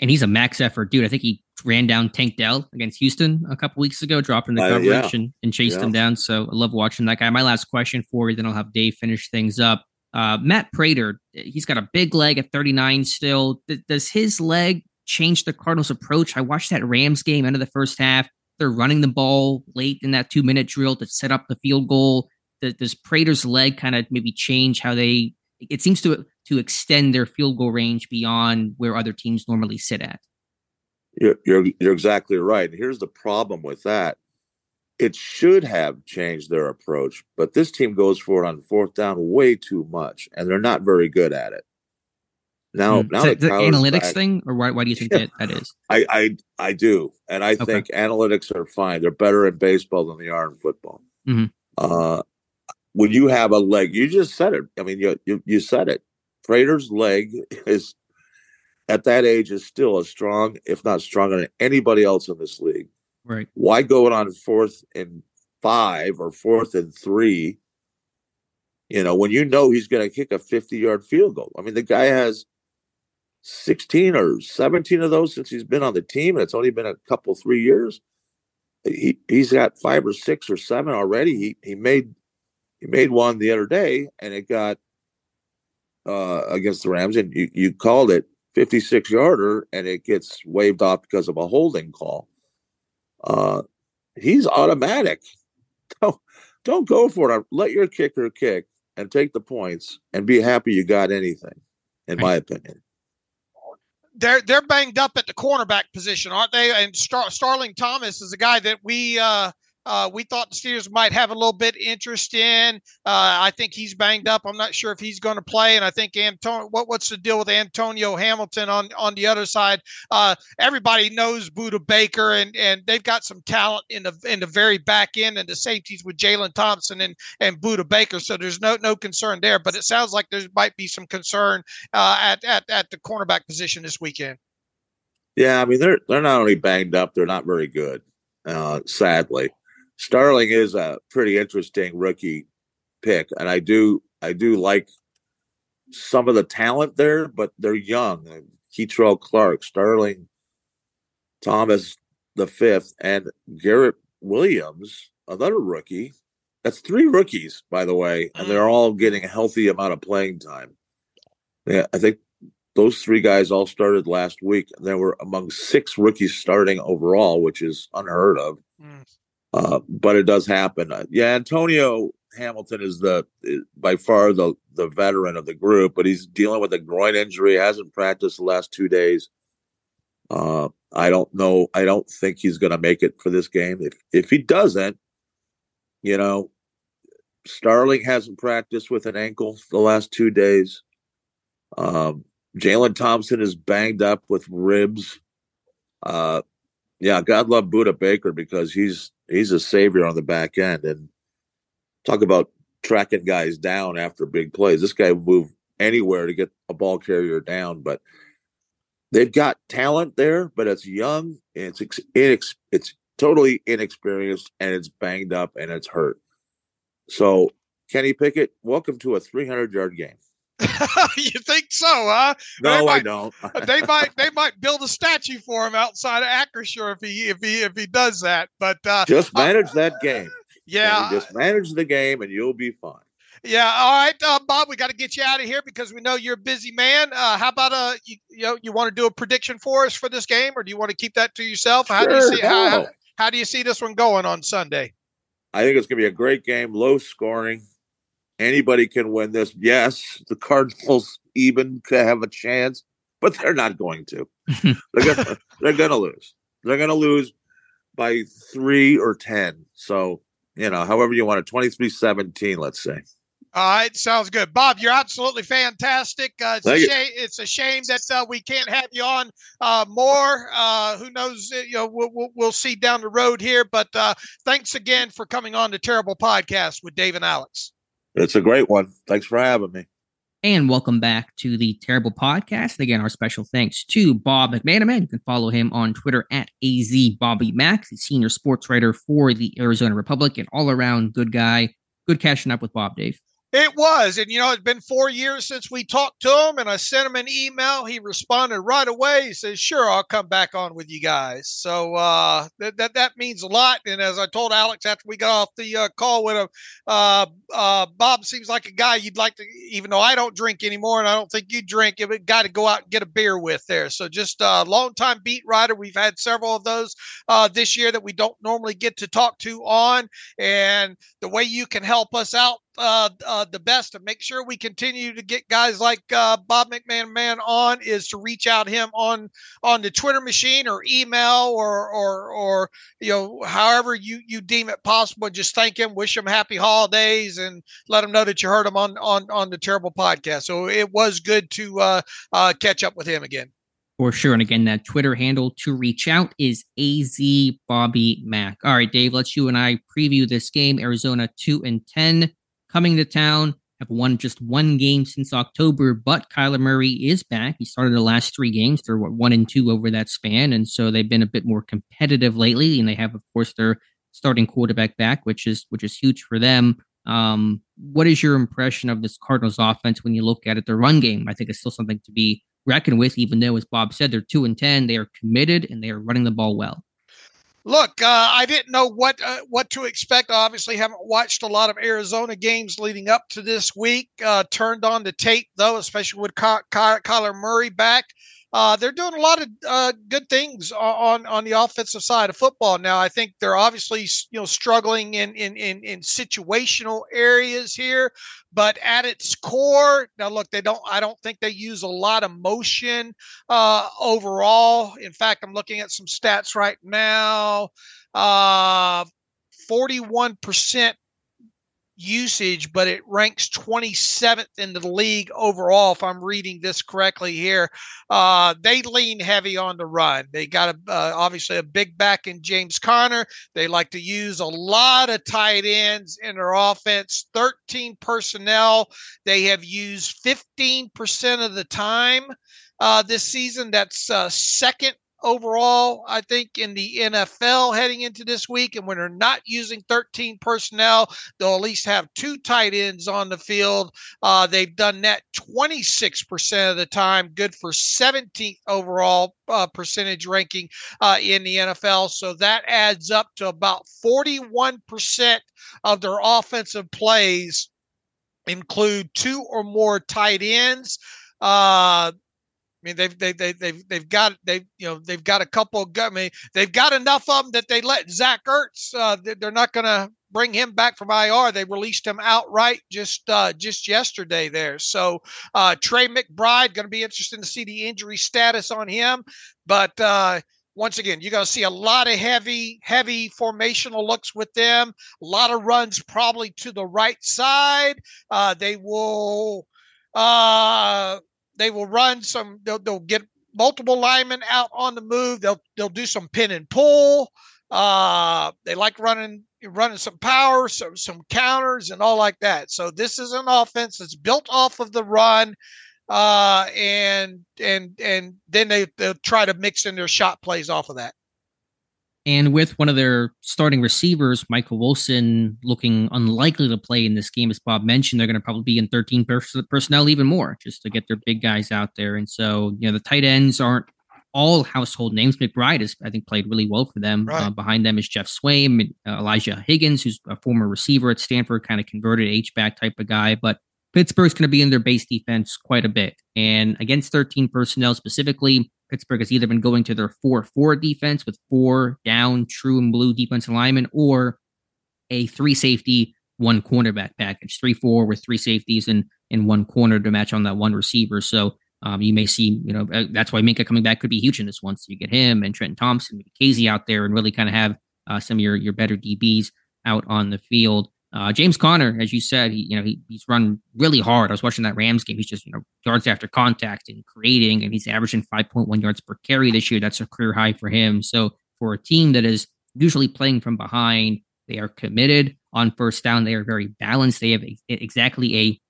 And he's a max effort dude. I think he ran down Tank Dell against Houston a couple weeks ago, dropping the coverage uh, yeah. and, and, chased yeah. him down. So I love watching that guy. My last question for you, then I'll have Dave finish things up. Uh, Matt Prater, he's got a big leg at 39 still. Th- does his leg change the Cardinals' approach? I watched that Rams game end of the first half. They're running the ball late in that two minute drill to set up the field goal does Prater's leg kind of maybe change how they? It seems to to extend their field goal range beyond where other teams normally sit at. You're you're, you're exactly right. Here's the problem with that. It should have changed their approach, but this team goes for it on fourth down way too much, and they're not very good at it. Now, now the analytics back, thing, or why, why do you think yeah, that, that is? I, I I do, and I okay. think analytics are fine. They're better in baseball than they are in football. Mm-hmm. Uh, when you have a leg, you just said it. I mean, you you, you said it. Prater's leg is at that age is still as strong, if not stronger than anybody else in this league. Right. Why go it on fourth and five or fourth and three? You know, when you know he's going to kick a 50 yard field goal. I mean, the guy has 16 or 17 of those since he's been on the team, and it's only been a couple, three years. He, he's got five or six or seven already. He, he made he made one the other day and it got uh, against the Rams, and you, you called it 56 yarder, and it gets waved off because of a holding call. Uh, he's automatic. <laughs> Don't don't go for it. Let your kicker kick and take the points, and be happy you got anything. In my opinion, they're they're banged up at the cornerback position, aren't they? And Star- Starling Thomas is a guy that we uh, uh, we thought the Steelers might have a little bit interest in. Uh, I think he's banged up. I'm not sure if he's going to play. And I think Antonio, what, what's the deal with Antonio Hamilton on, on the other side? Uh, everybody knows Budda Baker, and, and they've got some talent in the in the very back end and the safeties with Jalen Thompson and and Budda Baker. So there's no no concern there. But it sounds like there might be some concern uh, at at at the cornerback position this weekend. Yeah, I mean they're they're not only banged up, they're not very good. Uh, sadly. Starling is a pretty interesting rookie pick, and I do I do like some of the talent there, but they're young. Kei'Trel Clark, Starling, Thomas the fifth, and Garrett Williams, another rookie. That's three rookies, by the way, and they're mm. all getting a healthy amount of playing time. Yeah, I think those three guys all started last week. And there were among six rookies starting overall, which is unheard of. Mm. Uh, but it does happen. Uh, yeah, Antonio Hamilton is the by far the the veteran of the group, but he's dealing with a groin injury. Hasn't practiced the last two days. Uh, I don't know. I don't think he's going to make it for this game. If if he doesn't, you know, Starling hasn't practiced with an ankle the last two days. Um, Jalen Thompson is banged up with ribs. Uh, yeah, God love Budda Baker because he's he's a savior on the back end. And talk about tracking guys down after big plays. This guy will move anywhere to get a ball carrier down, but they've got talent there, but it's young. It's it's it's totally inexperienced and it's banged up and it's hurt. So, Kenny Pickett, welcome to a 300 yard game. <laughs> you think so, huh? No, might, I don't. they might they might build a statue for him outside of Acrisure if he if he if he does that. But uh, just manage uh, that game. Yeah, just manage the game and you'll be fine. Yeah. All right, uh, Bob. We got to get you out of here because we know you're a busy man. Uh, how about uh, you, you know, you want to do a prediction for us for this game, or do you want to keep that to yourself? How sure, do you see how, how do you see this one going on Sunday? I think it's going to be a great game, low scoring. Anybody can win this. Yes, the Cardinals even could have a chance, but they're not going to. <laughs> they're going they're going to lose. They're going to lose by three or ten. So you know, however you want it, 23-17, let's say. All right, sounds good, Bob. You're absolutely fantastic. Uh, it's, a shame, it's, a shame, that uh, we can't have you on uh, more. Uh, who knows? Uh, you know, we'll, we'll, we'll, see down the road here. But uh, thanks again for coming on the Terrible Podcast with Dave and Alex. It's a great one. Thanks for having me. And welcome back to the Terrible Podcast. And Again, our special thanks to Bob McManaman. You can follow him on Twitter at AZ Bobby Mac, the senior sports writer for the Arizona Republic, and all around good guy. Good catching up with Bob, Dave. It was. And, you know, it's been four years since we talked to him, and I sent him an email. He responded right away. He says, Sure, I'll come back on with you guys. So uh, that, that, that means a lot. And as I told Alex after we got off the uh, call with him, uh, uh, Bob seems like a guy you'd like to, even though I don't drink anymore and I don't think you drink, a guy to go out and get a beer with there. So just a long time beat writer. We've had several of those uh, this year that we don't normally get to talk to on. And the way you can help us out uh, uh, the best to make sure we continue to get guys like uh, Bob McManaman on is to reach out him on on the Twitter machine or email or or or you know however you you deem it possible. Just thank him, wish him happy holidays, and let him know that you heard him on on on the Terrible Podcast. So it was good to uh, uh, catch up with him again. For sure. And again, that Twitter handle to reach out is AZ Bobby Mac. All right, Dave, let's you and I preview this game. Arizona 2 and 10 coming to town. Have won just one game since October, but Kyler Murray is back. He started the last three games. They're what, one and two over that span, and so they've been a bit more competitive lately. And they have, of course, their starting quarterback back, which is which is huge for them. Um, what is your impression of this Cardinals offense when you look at it? The run game, I think, is still something to be reckoned with. Even though, as Bob said, they're two and ten, they are committed and they are running the ball well. Look, uh, I didn't know what uh, what to expect. I obviously haven't watched a lot of Arizona games leading up to this week. Uh, turned on the tape though, especially with Ky- Ky- Kyler Murray back uh, they're doing a lot of uh, good things on on the offensive side of football now. I think they're obviously you know struggling in in in, in situational areas here, but at its core, now look, they don't. I don't think they use a lot of motion uh, overall. In fact, I'm looking at some stats right now. Uh, 41% usage, but it ranks 27th in the league overall, if I'm reading this correctly here. Uh, they lean heavy on the run. They got a, uh, obviously a big back in James Conner. They like to use a lot of tight ends in their offense, 13 personnel. They have used 15% of the time. Uh, this season, that's uh, second overall, I think, in the NFL heading into this week. And when they're not using 13 personnel, they'll at least have two tight ends on the field. Uh, they've done that 26% of the time, good for 17th overall uh, percentage ranking uh, in the NFL. So that adds up to about 41% of their offensive plays include two or more tight ends. Uh, I mean, they've they they they've they've got they you know they've got a couple. Of, I mean, they've got enough of them that they let Zach Ertz. Uh, they're not going to bring him back from IR. They released him outright just uh, just yesterday there. So uh, Trey McBride going to be interesting to see the injury status on him. But uh, once again, you're going to see a lot of heavy heavy formational looks with them. A lot of runs probably to the right side. Uh, they will. Uh, they will run some. They'll, they'll get multiple linemen out on the move. They'll they'll do some pin and pull. Uh, they like running running some power, some some counters, and all like that. So this is an offense that's built off of the run, uh, and and and then they they'll try to mix in their shot plays off of that. And with one of their starting receivers, Michael Wilson, looking unlikely to play in this game, as Bob mentioned, they're going to probably be in 13 pers- personnel even more just to get their big guys out there. And so, you know, the tight ends aren't all household names. McBride has, I think, played really well for them. Right. Uh, behind them is Geoff Swaim, uh, Elijah Higgins, who's a former receiver at Stanford, kind of converted H-back type of guy. But Pittsburgh's going to be in their base defense quite a bit. And against 13 personnel specifically, Pittsburgh has either been going to their 4 4 defense with four down, true and blue defensive linemen, or a three safety, one cornerback package, 3 4 with three safeties and, and one corner to match on that one receiver. So um, you may see, you know, uh, that's why Minkah coming back could be huge in this one. So you get him and Trenton Thompson, Kazee out there, and really kind of have uh, some of your your better DBs out on the field. Uh, James Conner, as you said, he, you know, he, he's run really hard. I was watching that Rams game. He's just, you know, yards after contact and creating, and he's averaging 5.1 yards per carry this year. That's a career high for him. So for a team that is usually playing from behind, they are committed on first down. They are very balanced. They have exactly a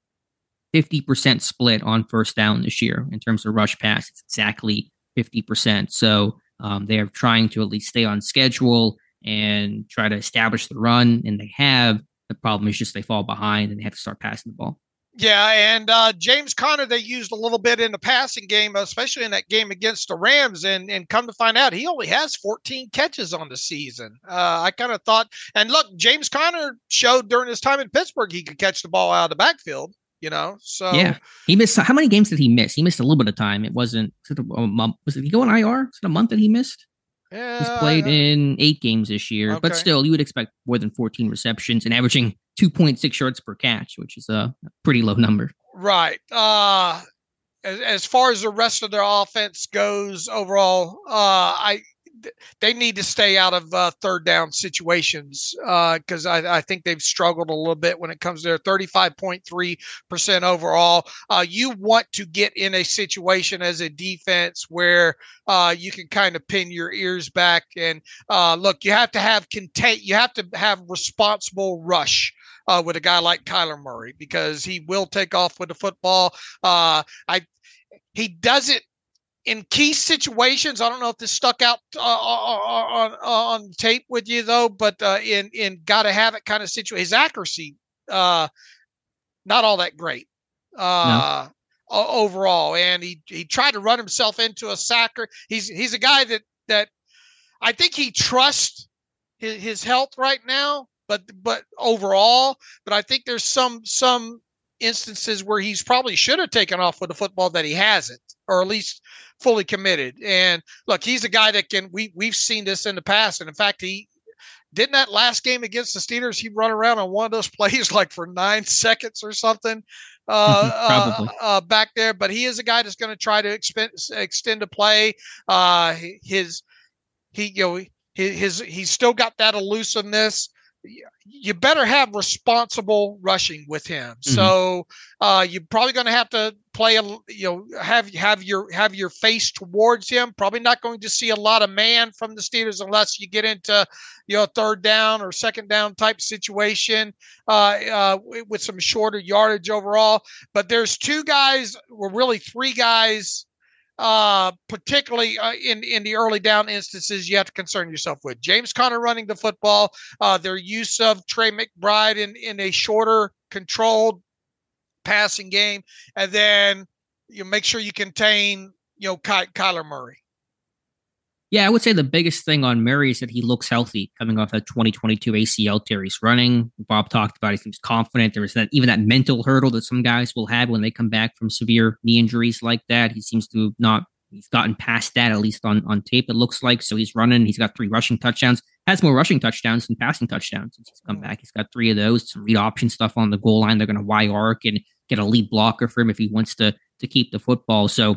50% split on first down this year in terms of rush pass. It's exactly 50%. So um, they are trying to at least stay on schedule and try to establish the run, and they have. The problem is just they fall behind and they have to start passing the ball. Yeah, and uh, James Conner they used a little bit in the passing game, especially in that game against the Rams, and and come to find out he only has 14 catches on the season. Uh, I kind of thought, and look, James Conner showed during his time in Pittsburgh he could catch the ball out of the backfield. You know, so yeah, he missed. How many games did he miss? He missed a little bit of time. It wasn't. Was it a month? Was it he go on IR? Was it a month that he missed? Yeah, He's played in eight games this year, okay. but still, you would expect more than 14 receptions and averaging 2.6 yards per catch, which is a pretty low number. Right. Uh, as, as far as the rest of their offense goes overall, uh, I they need to stay out of uh, third down situations because uh, I, I, think they've struggled a little bit when it comes to their 35.3% overall. Uh, you want to get in a situation as a defense where uh, you can kind of pin your ears back and uh, look, you have to have contain, you have to have responsible rush. Uh, with a guy like Kyler Murray, because he will take off with the football. I he does it in key situations, I don't know if this stuck out uh, on, on tape with you though, but uh, in in gotta have it kind of situation, his accuracy, uh, not all that great uh, no. overall, and he he tried to run himself into a sacker. He's he's a guy that that I think he trusts his, his health right now, but but overall, but I think there's some some instances where he's probably should have taken off with the football that he hasn't, or at least fully committed. And look, he's a guy that can. We we've seen this in the past, and in fact, he didn't that last game against the Steelers. He run around on one of those <laughs> plays like for nine seconds or something. Uh, <laughs> uh, uh, back there, but he is a guy that's going to try to extend extend the play. Uh, his he you know his, his he's still got that elusiveness you better have responsible rushing with him. Mm-hmm. So uh, you're probably going to have to play a you know have have your have your face towards him. Probably not going to see a lot of man from the Steelers unless you get into you know third down or second down type situation uh, uh, with some shorter yardage overall. But there's two guys, or really three guys uh, particularly uh, in in the early down instances, you have to concern yourself with James Conner running the football, uh, their use of Trey McBride in in a shorter, controlled passing game, and then you make sure you contain you know Ky- Kyler Murray. Yeah, I would say the biggest thing on Murray is that he looks healthy coming off that 2022 ACL tear. He's running. Bob talked about. He seems confident. There is that even that mental hurdle that some guys will have when they come back from severe knee injuries like that. He seems to not. He's gotten past that at least on on tape. It looks like so. He's running. He's got three rushing touchdowns. Has more rushing touchdowns than passing touchdowns since he's come back. He's got three of those. Some read option stuff on the goal line. They're going to Y arc and get a lead blocker for him if he wants to to keep the football. So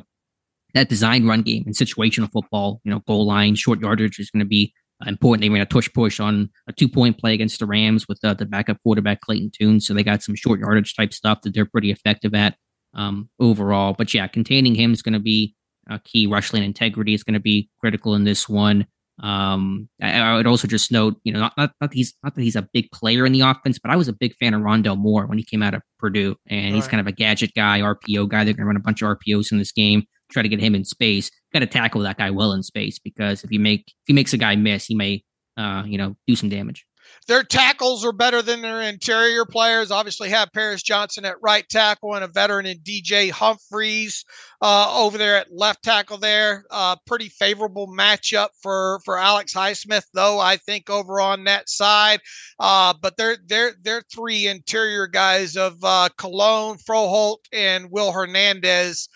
that design run game and situational football, you know, goal line, short yardage is going to be important. They ran a tush push on a two point play against the Rams with uh, the backup quarterback Clayton Tune. So they got some short yardage type stuff that they're pretty effective at um, overall. But yeah, containing him is going to be a key. Rush lane integrity is going to be critical in this one. Um, I, I, would also just note, you know, not, not, not, that he's not that he's a big player in the offense, but I was a big fan of Rondale Moore when he came out of Purdue, and right. he's kind of a gadget guy, RPO guy. They're going to run a bunch of RPOs in this game. try to get him in space. Got to tackle that guy well in space because if you make if he makes a guy miss, he may uh, you know do some damage. Their tackles are better than their interior players. Obviously, have Paris Johnson at right tackle and a veteran in DJ Humphries uh, over there at left tackle. There, uh, pretty favorable matchup for for Alex Highsmith, though. I think over on that side, uh, but they're they're they're three interior guys of uh, Colon, Froholdt, and Will Hernandez.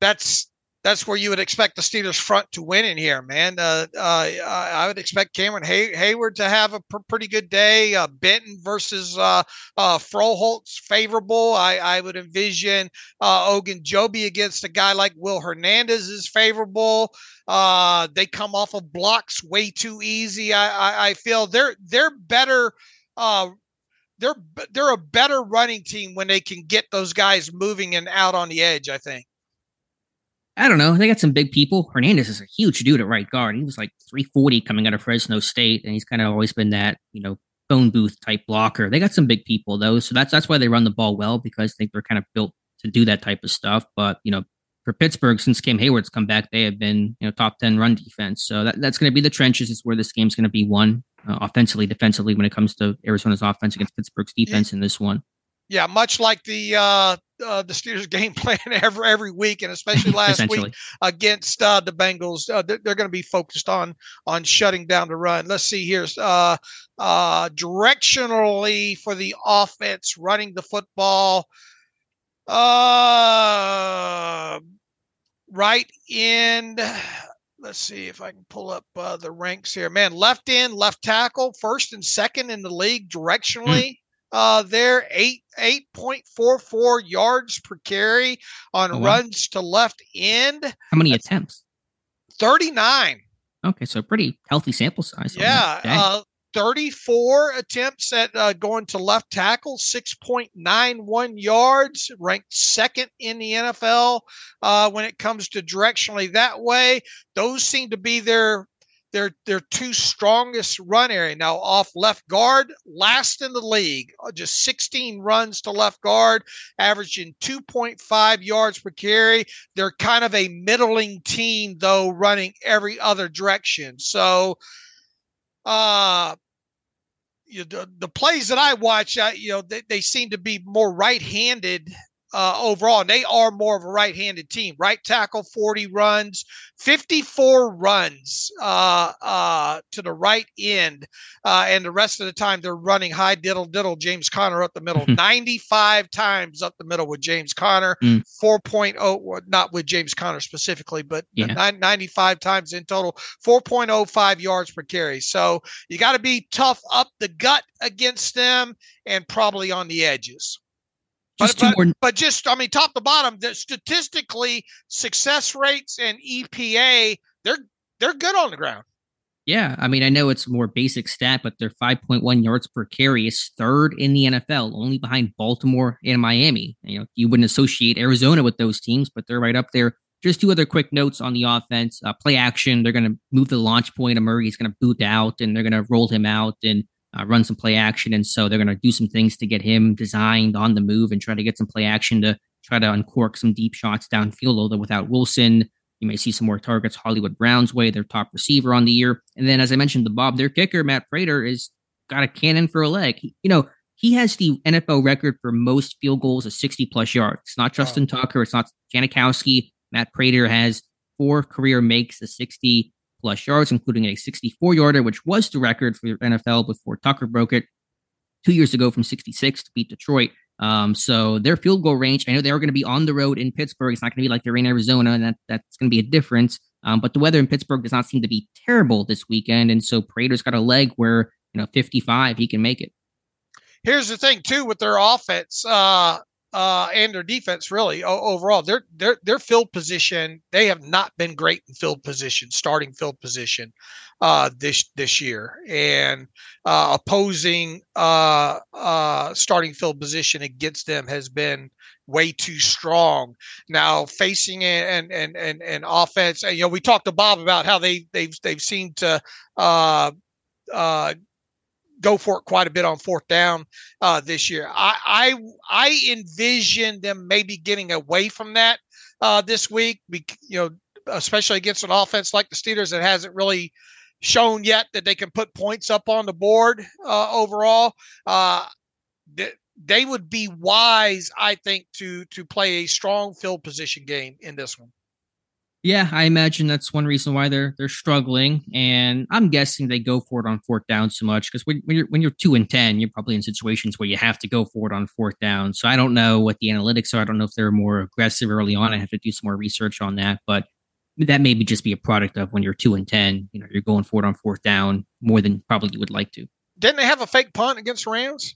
That's that's where you would expect the Steelers front to win in here, man. Uh, uh, I would expect Cameron Hay- Heyward to have a pr- pretty good day. Uh, Benton versus uh, uh, favorable. I, I would envision uh, Ogunjobi against a guy like Will Hernandez is favorable. Uh, they come off of blocks way too easy. I, I, I feel they're they're better. Uh, they're they're a better running team when they can get those guys moving and out on the edge. I think. I don't know. They got some big people. Hernandez is a huge dude at right guard. He was like 340 coming out of Fresno State, and he's kind of always been that, you know, phone booth type blocker. They got some big people though, so that's that's why they run the ball well because I think they're kind of built to do that type of stuff. But you know, for Pittsburgh, since Cam Heyward's come back, they have been you know top 10 run defense. So that, that's going to be the trenches. Is where this game's going to be won uh, offensively, defensively when it comes to Arizona's offense against Pittsburgh's defense in this one. Yeah, much like the uh, uh, the Steelers game <laughs> plan every every week, and especially <laughs> last week against uh, the Bengals. Uh, they're, they're going to be focused on on shutting down the run. Let's see here. Uh, uh, directionally for the offense, running the football. Uh, right end. Let's see if I can pull up uh, the ranks here. Man, left end, left tackle, first and second in the league directionally. Mm uh, there eight eight point four four yards per carry on oh, wow. runs to left end. How many That's attempts? Thirty nine. Okay, so pretty healthy sample size. Yeah, uh, 34 attempts at uh, going to left tackle, 6.91 yards, ranked second in the NFL uh, when it comes to directionally that way. Those seem to be their their their two strongest run area. Now off left guard last in the league uh, just 16 runs to left guard averaging 2.5 yards per carry. They're kind of a middling team though running every other direction. So uh you, the, the plays that I watch, uh, you know, they, they seem to be more right-handed uh, overall, and they are more of a right-handed team. Right tackle, 40 runs, 54 runs uh, uh, to the right end, uh, and the rest of the time they're running high diddle diddle. James Conner up the middle, <laughs> 95 times up the middle with James Conner, mm. 4.0, not with James Conner specifically, but yeah. 95 times in total, 4.05 yards per carry. So you got to be tough up the gut against them and probably on the edges. Just but, but, more... but, just I mean, top to bottom, the statistically success rates and EPA, they're they're good on the ground. Yeah, I mean, I know it's more basic stat, but they're 5.1 yards per carry is third in the NFL, only behind Baltimore and Miami. You know, you wouldn't associate Arizona with those teams, but they're right up there. Just two other quick notes on the offense: uh, play action. They're going to move the launch point Murray. He's going to boot out, and they're going to roll him out and uh, run some play action. And so they're going to do some things to get him designed on the move and try to get some play action to try to uncork some deep shots downfield. Although without Wilson, you may see some more targets Hollywood Brown's way, their top receiver on the year. And then, as I mentioned, the Bob, their kicker, Matt Prater, is got a cannon for a leg. you know, he has the NFL record for most field goals of 60 plus yards. It's not Justin Tucker. It's not Janikowski. Matt Prater has four career makes of 60 plus yards, including a 64 yarder, which was the record for NFL before Tucker broke it two years ago from 66 to beat Detroit. Um, so their field goal range, I know they are going to be on the road in Pittsburgh. It's not going to be like they're in Arizona, and that, that's going to be a difference. Um, but the weather in Pittsburgh does not seem to be terrible this weekend. And so Prater's got a leg where, you know, 55, he can make it. Here's the thing, too, with their offense. Uh, uh, and their defense really overall their their their field position they have not been great in field position starting field position uh, this this year. And uh, opposing uh, uh, starting field position against them has been way too strong. Now facing an and and and and offense you know we talked to Bob about how they they've they've seemed to uh, uh, go for it quite a bit on fourth down uh, this year. I, I I envision them maybe getting away from that uh, this week. you know, especially against an offense like the Steelers that hasn't really shown yet that they can put points up on the board uh, overall. Uh, they would be wise, I think, to to play a strong field position game in this one. Yeah, I imagine that's one reason why they're they're struggling, and I'm guessing they go for it on fourth down so much because when, when you're when you're two and ten, you're probably in situations where you have to go for it on fourth down. So I don't know what the analytics are. I don't know if they're more aggressive early on. I have to do some more research on that, but that maybe just be a product of when you're two and ten. You know, you're going for it on fourth down more than probably you would like to. Didn't they have a fake punt against Rams?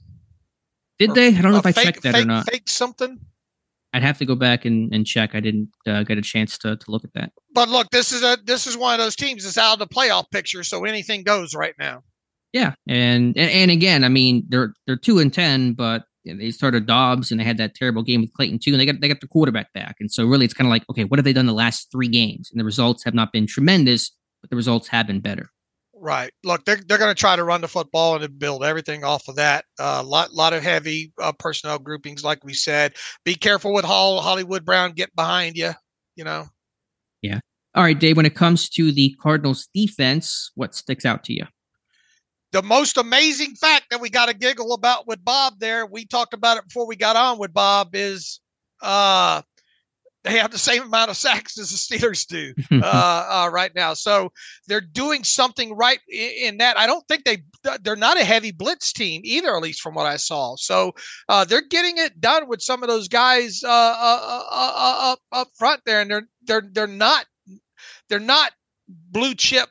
Did or they? I don't know if I checked that fake, or not. Fake something. I'd have to go back and, and check. I didn't uh, get a chance to, to look at that. But look, this is a this is one of those teams that's out of the playoff picture, so anything goes right now. Yeah, and and, and again, I mean, they're they're two and ten, but they started Dobbs and they had that terrible game with Clayton too, and they got they got the quarterback back, and so really, it's kind of like, okay, what have they done the last three games? And the results have not been tremendous, but the results have been better. Right. Look, they're, they're going to try to run the football and build everything off of that. A uh, lot lot of heavy uh, personnel groupings, like we said. Be careful with Hall, Hollywood Brown get behind you. You know. Yeah. All right, Dave. When it comes to the Cardinals' defense, what sticks out to you? The most amazing fact that we got to giggle about with Bob there, we talked about it before we got on with Bob, is uh, they have the same amount of sacks as the Steelers do <laughs> uh, uh, right now. So they're doing something right in, in, that. I don't think they they're not a heavy blitz team either, at least from what I saw. So uh, they're getting it done with some of those guys uh, uh, uh, up up front there, and they're they're they're not they're not blue chip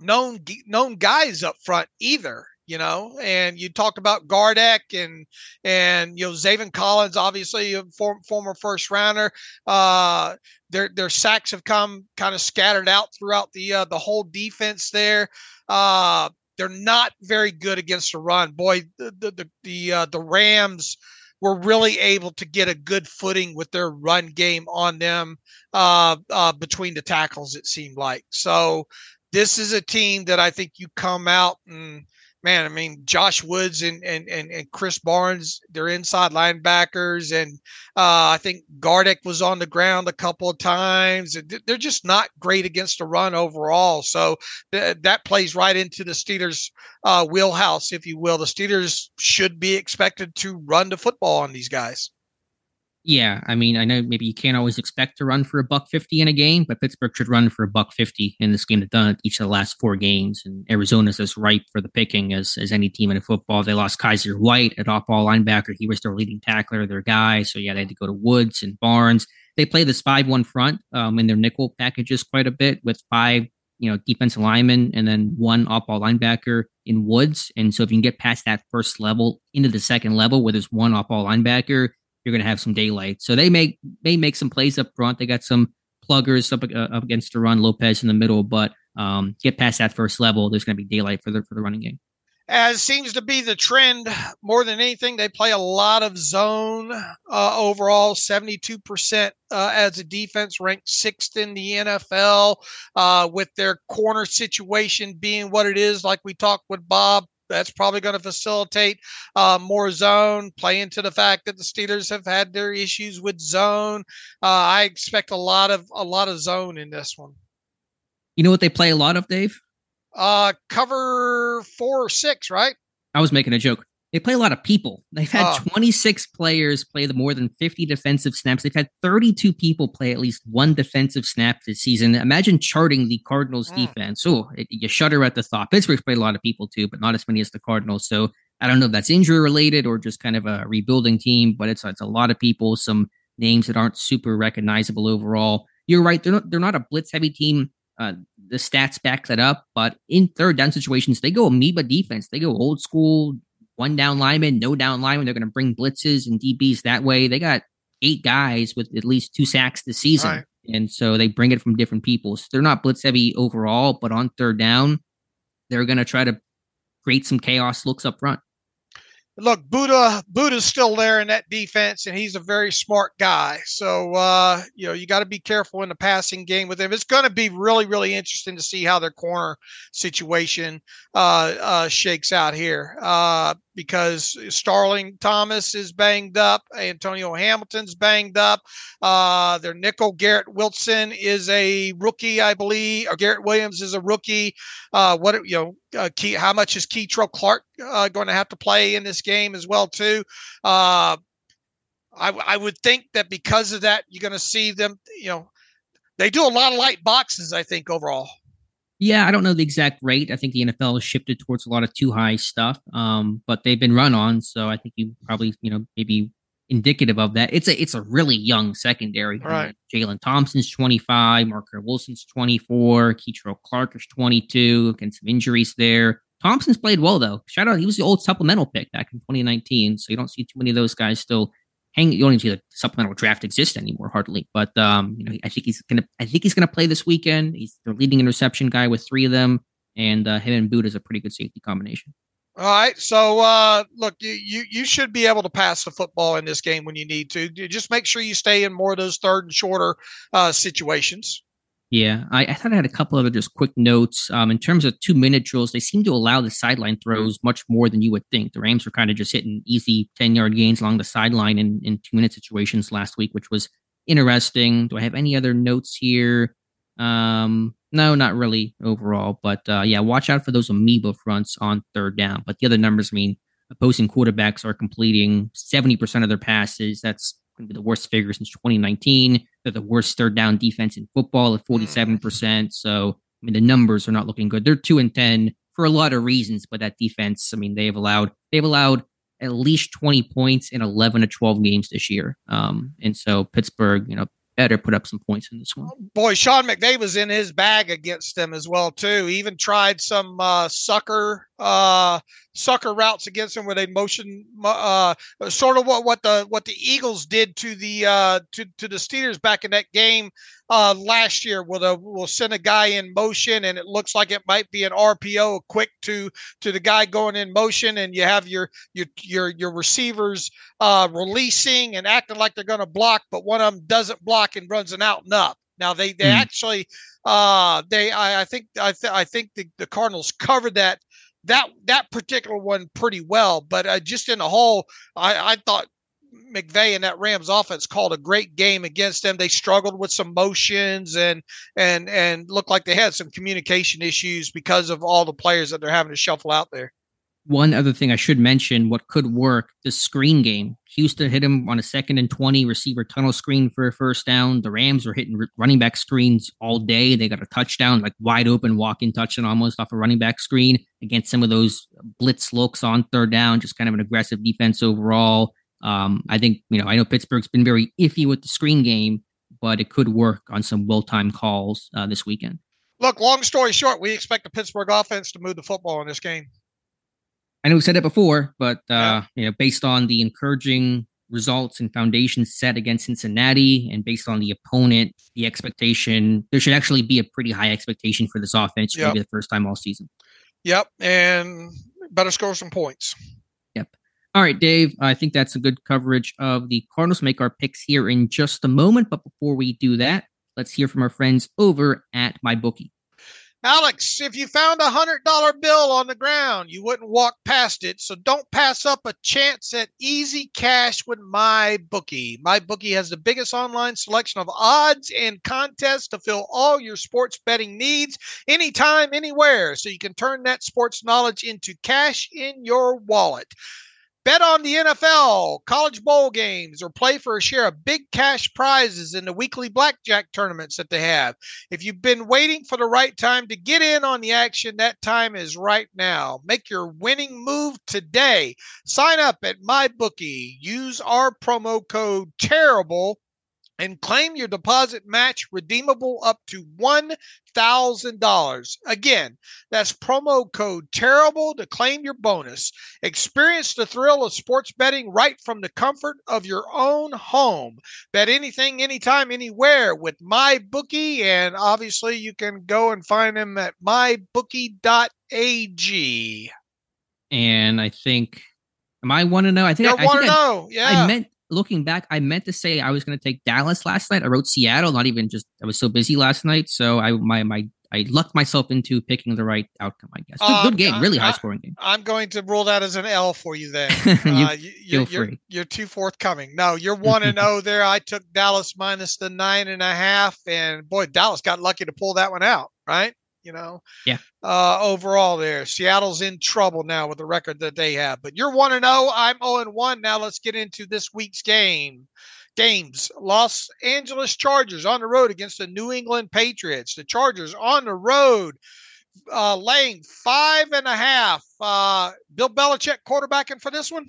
known known guys up front either you know, and you talked about Gardeck and and you know Zaven Collins, obviously a form, former first rounder. Uh, their their sacks have come kind of scattered out throughout the uh, the whole defense there. Uh, they're not very good against the run. Boy, the the the the, uh, the Rams were really able to get a good footing with their run game on them uh, uh, between the tackles. It seemed like so. This is a team that I think you come out and man, I mean, Josh Woods and and and, and Krys Barnes, they're inside linebackers, and uh, I think Gardeck was on the ground a couple of times. They're just not great against the run overall. So th- that plays right into the Steelers' uh, wheelhouse, if you will. The Steelers should be expected to run the football on these guys. Yeah, I mean, I know maybe you can't always expect to run for a buck fifty in a game, but Pittsburgh should run for a buck fifty in this game. They've done it each of the last four games, and Arizona's as ripe for the picking as as any team in football. They lost Kyzir White at off-ball linebacker; he was their leading tackler, their guy. So yeah, they had to go to Woods and Barnes. They play this five-one front um, in their nickel packages quite a bit with five, you know, defensive linemen and then one off-ball linebacker in Woods. And so if you can get past that first level into the second level where there's one off-ball linebacker you're going to have some daylight. So they make they make some plays up front. They got some pluggers up, uh, up against run, Lopez in the middle, but um, get past that first level, there's going to be daylight for the for the running game. As seems to be the trend more than anything, they play a lot of zone uh, overall. Seventy-two percent uh, as a defense, ranked sixth in the NFL, uh, with their corner situation being what it is. Like we talked with Bob that's probably going to facilitate uh, more zone, play into the fact that the Steelers have had their issues with zone. Uh, I expect a lot of a lot of zone in this one. You know what they play a lot of, Dave? Uh, cover four or six, right? I was making a joke they play a lot of people. They've had oh. 26 players play the more than 50 defensive snaps. They've had 32 people play at least one defensive snap this season. Imagine charting the Cardinals mm. defense. Oh, it, you shudder at the thought. Pittsburgh's played a lot of people too, but not as many as the Cardinals. So I don't know if that's injury related or just kind of a rebuilding team, but it's it's a lot of people, some names that aren't super recognizable overall. You're right. They're not they're not a blitz heavy team. Uh, the stats back that up, but in third down situations, they go amoeba defense. They go old school one down lineman, no down lineman. They're going to bring blitzes and DBs that way. They got eight guys with at least two sacks this season. Right. And so they bring it from different people. So they're not blitz heavy overall, but on third down, they're going to try to create some chaos looks up front. look, Budda Budda's still there in that defense, and he's a very smart guy. So uh, you know you got to be careful in the passing game with him. It's going to be really really interesting to see how their corner situation uh, uh, shakes out here uh, because Starling Thomas is banged up, Antonio Hamilton's banged up. Uh, their nickel Garrett Wilson is a rookie, I believe, or Garrett Williams is a rookie. Uh, what you know uh, Key, how much is Kei'Trel Clark uh, going to have to play in this game as well too? Uh, I, I would think that because of that, you're going to see them. You know, they do a lot of light boxes. I think overall. Yeah, I don't know the exact rate. I think the NFL has shifted towards a lot of too high stuff, um, but they've been run on. So I think you probably, you know, maybe indicative of that. It's a it's a really young secondary. Right. Jalen Thompson's 25, Marco Wilson's 24, Kei'Trel Clark is 22, again, some injuries there. Thompson's played well though. Shout out, he was the old supplemental pick back in 2019. So you don't see too many of those guys still hang. You don't even see the supplemental draft exist anymore, hardly. But um, you know, I think he's gonna. I think he's gonna play this weekend. He's the leading interception guy with three of them, and uh, him and Boot is a pretty good safety combination. All right. So uh, look, you, you you should be able to pass the football in this game when you need to. Just make sure you stay in more of those third and shorter uh, situations. Yeah, I, I, thought I had a couple other just quick notes. Um, in terms of two minute drills, they seem to allow the sideline throws much more than you would think. The Rams were kind of just hitting easy 10 yard gains along the sideline in, in two minute situations last week, which was interesting. Do I have any other notes here? Um, no, not really overall, but uh, yeah, watch out for those amoeba fronts on third down. But the other numbers, I mean, opposing quarterbacks are completing 70% of their passes. That's going to be the worst figure since 2019. They're the worst third down defense in football at 47%. Mm. So, I mean, the numbers are not looking good. They're 2 and 10 for a lot of reasons, but that defense, I mean, they've allowed, they've allowed at least 20 points in 11 to 12 games this year. Um, and so Pittsburgh, you know, better put up some points in this one. Boy, Sean McVay was in his bag against them as well too. He even tried some uh, sucker uh, sucker routes against them where they motion uh, sort of what, what the what the Eagles did to the uh, to to the Steelers back in that game uh, last year where the, we'll send a guy in motion and it looks like it might be an RPO quick to to the guy going in motion and you have your your your your receivers uh, releasing and acting like they're going to block but one of them doesn't block and runs an out and up. Now they they mm. actually uh they I, I think I th- I think the, the Cardinals covered that that that particular one pretty well. But uh, just in the whole, I, I thought McVay and that Rams offense called a great game against them. They struggled with some motions and and and looked like they had some communication issues because of all the players that they're having to shuffle out there. One other thing I should mention, what could work, the screen game. Houston hit him on a second and 20 receiver tunnel screen for a first down. The Rams were hitting running back screens all day. They got a touchdown, like wide open walk in touchdown almost off a running back screen against some of those blitz looks on third down, just kind of an aggressive defense overall. Um, I think, you know, I know Pittsburgh's been very iffy with the screen game, but it could work on some well timed calls uh, this weekend. Look, long story short, we expect the Pittsburgh offense to move the football in this game. I know we've said it before, but uh, you know, based on the encouraging results and foundations set against Cincinnati, and based on the opponent, the expectation there should actually be a pretty high expectation for this offense. Yep. Maybe the first time all season. Yep, and better score some points. Yep. All right, Dave. I think that's a good coverage of the Cardinals. Make our picks here in just a moment, but before we do that, let's hear from our friends over at MyBookie. Alex, if you found a hundred dollar bill on the ground, you wouldn't walk past it. So don't pass up a chance at easy cash with my bookie. My bookie has the biggest online selection of odds and contests to fill all your sports betting needs anytime, anywhere. So you can turn that sports knowledge into cash in your wallet. Bet on the NFL, college bowl games, or play for a share of big cash prizes in the weekly blackjack tournaments that they have. If you've been waiting for the right time to get in on the action, that time is right now. Make your winning move today. Sign up at MyBookie. Use our promo code TERRIBLE and claim your deposit match redeemable up to $1,000. Again, that's promo code TERRIBLE to claim your bonus. Experience the thrill of sports betting right from the comfort of your own home. Bet anything, anytime, anywhere with MyBookie. And obviously, you can go and find them at mybookie.ag. And I think Am I one to know? I think You're I, think to I, know. Yeah. I meant looking back, I meant to say I was going to take Dallas last night. I wrote Seattle, not even just I was so busy last night, so I my my I lucked myself into picking the right outcome. I guess good, Um, good game, really I- high scoring game. I'm going to rule that as an L for you then. <laughs> You Uh, you, feel are you're, free. you're too forthcoming. No, you're one and zero <laughs> there. I took Dallas minus the nine and a half, and boy, Dallas got lucky to pull that one out, right? You know, Yeah. Uh, overall, there, Seattle's in trouble now with the record that they have. But you're one and zero. I'm zero and one. Now let's get into this week's game. Games: Los Angeles Chargers on the road against the New England Patriots. The Chargers on the road uh, laying five and a half. Uh, Bill Belichick quarterbacking for this one.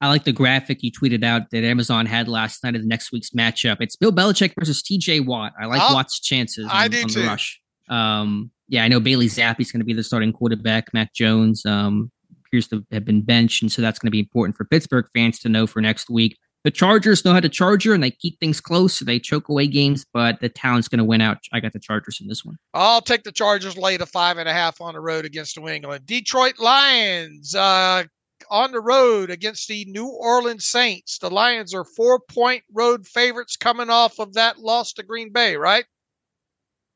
I like the graphic you tweeted out that Amazon had last night of the next week's matchup. It's Bill Belichick versus TJ Watt. I like Oh, Watt's chances on, I do on too. the rush. Um, yeah, I know Bailey Zappe's going to be the starting quarterback. Mac Jones um, appears to have been benched, and so that's going to be important for Pittsburgh fans to know for next week. The Chargers know how to charger, and they keep things close, so they choke away games. But the town's going to win out. I got the Chargers in this one. I'll take the Chargers lay the five and a half on the road against New England. Detroit Lions uh, on the road against the New Orleans Saints. The Lions are four point road favorites coming off of that loss to Green Bay, right?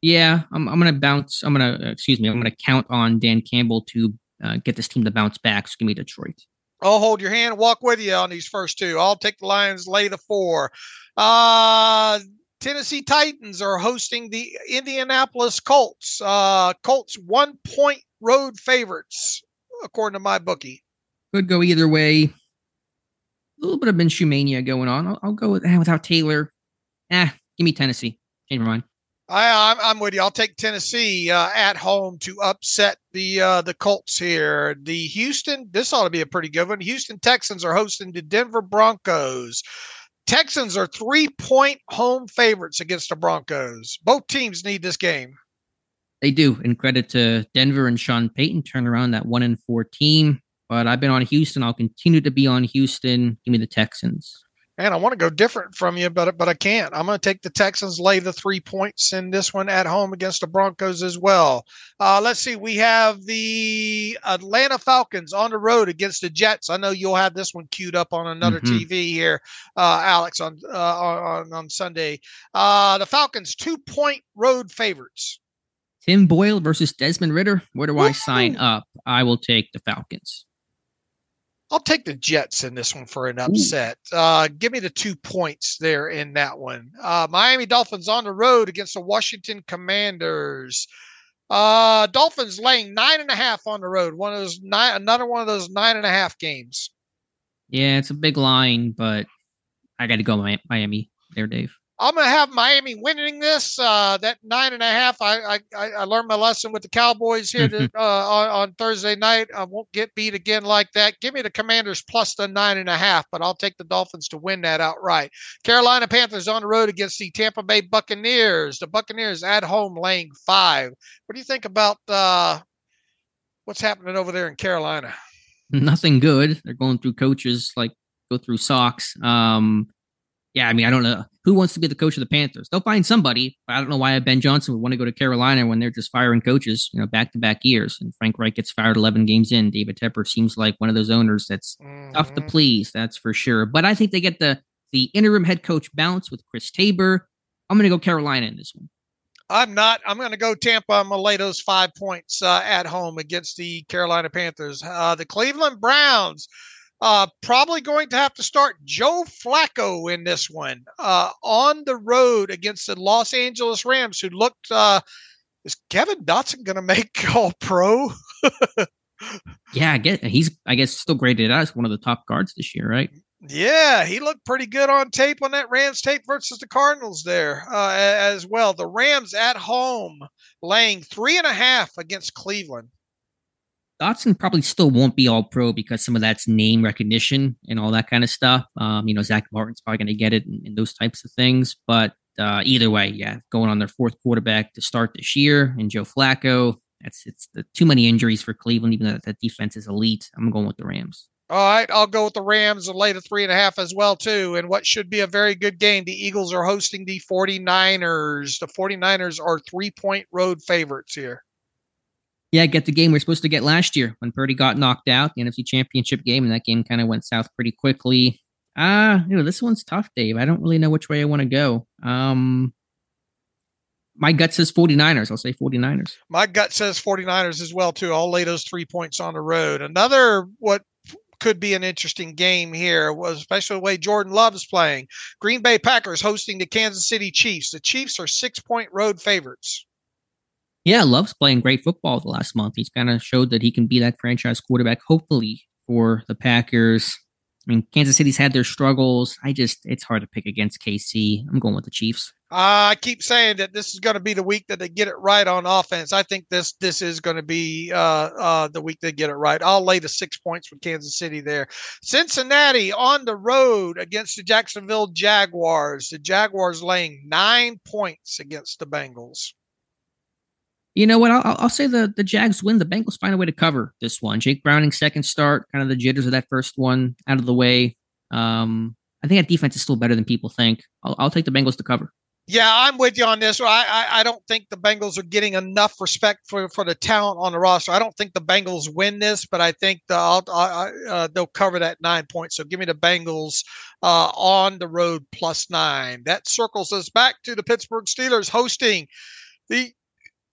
Yeah, I'm, I'm going to bounce. I'm going to excuse me. I'm going to count on Dan Campbell to uh, get this team to bounce back. So give me Detroit. I'll hold your hand, walk with you on these first two. I'll take the Lions, lay the four. Uh, Tennessee Titans are hosting the Indianapolis Colts. Uh, Colts one point road favorites, according to my bookie. Could go either way. A little bit of Minshew mania going on. I'll, I'll go with eh, without Taylor. Eh, give me Tennessee. Change my mind. I, I'm, with you. I'll take Tennessee uh, at home to upset the uh, the Colts here. The Houston, this ought to be a pretty good one. Houston Texans are hosting the Denver Broncos. Texans are three point home favorites against the Broncos. Both teams need this game. They do, and credit to Denver and Sean Payton turn around that one and four team. But I've been on Houston. I'll continue to be on Houston. Give me the Texans. Man, I want to go different from you, but but I can't. I'm going to take the Texans, lay the three points in this one at home against the Broncos as well. Uh, let's see. We have the Atlanta Falcons on the road against the Jets. I know you'll have this one queued up on another Mhm. TV here, uh, Alex, on, uh, on on Sunday. Uh, the Falcons two point road favorites. Tim Boyle versus Desmond Ridder. Where do I sign up? I will take the Falcons. I'll take the Jets in this one for an upset. Uh, give me the two points there in that one. Uh, Miami Dolphins on the road against the Washington Commanders. Uh, Dolphins laying nine and a half on the road. One of those nine, another one of those nine and a half games. Yeah, it's a big line, but I got to go Miami there, Dave. I'm going to have Miami winning this. Uh, that nine and a half. I, I I learned my lesson with the Cowboys here to, <laughs> uh, on, on Thursday night. I won't get beat again like that. Give me the Commanders plus the nine and a half, but I'll take the Dolphins to win that outright. Carolina Panthers on the road against the Tampa Bay Buccaneers. The Buccaneers at home laying five. What do you think about uh, what's happening over there in Carolina? Nothing good. They're going through coaches like go through socks. Um, yeah, I mean, I don't know who wants to be the coach of the Panthers. They'll find somebody. But I don't know why Ben Johnson would want to go to Carolina when they're just firing coaches, you know, back to back years. And Frank Reich gets fired 11 games in. David Tepper seems like one of those owners that's tough to Mhm. please. That's for sure. But I think they get the the interim head coach bounce with Chris Tabor. I'm going to go Carolina in this one. I'm not. I'm going to go Tampa. I'm going to lay those five points uh, at home against the Carolina Panthers. Uh, the Cleveland Browns uh, probably going to have to start Joe Flacco in this one uh, on the road against the Los Angeles Rams, who looked. Uh, is Kevin Dotson going to make <laughs> All Pro? Yeah, I get he's I guess still graded as one of the top guards this year, right? Yeah, he looked pretty good on tape on that Rams tape versus the Cardinals there uh, as well. The Rams at home laying three and a half against Cleveland. Dotson probably still won't be all pro because some of that's name recognition and all that kind of stuff. Um, you know, Zach Martin's probably going to get it and, those types of things. But uh, either way, yeah, going on their fourth quarterback to start this year and Joe Flacco. That's it's the, too many injuries for Cleveland, even though that defense is elite. I'm going with the Rams. All right, I'll go with the Rams and lay the three and a half as well, too. And what should be a very good game. The Eagles are hosting the 49ers. The 49ers are three point road favorites here. Yeah, get the game we are supposed to get last year when Purdy got knocked out, the NFC Championship game, and that game kind of went south pretty quickly. Ah, uh, you know, this one's tough, Dave. I don't really know which way I want to go. Um, my gut says 49ers. I'll say 49ers. My gut says 49ers as well, too. I'll lay those three points on the road. Another what could be an interesting game here, was especially the way Jordan Love is playing. Green Bay Packers hosting the Kansas City Chiefs. The Chiefs are six point road favorites. Yeah, Love's playing great football the last month. He's kind of showed that he can be that franchise quarterback, hopefully, for the Packers. I mean, Kansas City's had their struggles. I just, it's hard to pick against KC. I'm going with the Chiefs. Uh, I keep saying that this is going to be the week that they get it right on offense. I think this this is going to be uh, uh, the week they get it right. I'll lay the six points for Kansas City there. Cincinnati on the road against the Jacksonville Jaguars. The Jaguars laying nine points against the Bengals. You know what? I'll, I'll say the the Jags win. The Bengals find a way to cover this one. Jake Browning second start, kind of the jitters of that first one out of the way. Um, I think that defense is still better than people think. I'll, I'll take the Bengals to cover. Yeah, I'm with you on this. I, I, I don't think the Bengals are getting enough respect for, for the talent on the roster. I don't think the Bengals win this, but I think the, I'll, I, uh, they'll cover that nine points. So give me the Bengals uh, on the road plus nine. That circles us back to the Pittsburgh Steelers hosting the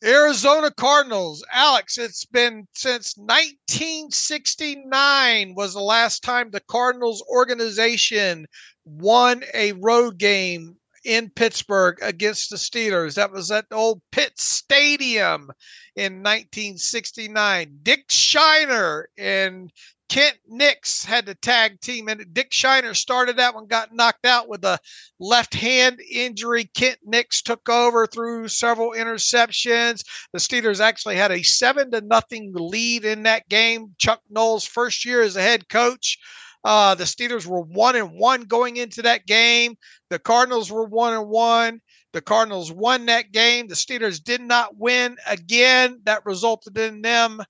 Arizona Cardinals. Alex, it's been since 1969 was the last time the Cardinals organization won a road game in Pittsburgh against the Steelers. That was at old Pitt Stadium in 1969. Dick Shiner and Kent Nix had the tag team, and Dick Shiner started that one, got knocked out with a left hand injury. Kent Nix took over through several interceptions. The Steelers actually had a seven to nothing lead in that game. Chuck Noll's first year as a head coach. Uh, the Steelers were one and one going into that game. The Cardinals were one and one. The Cardinals won that game. The Steelers did not win again. That resulted in them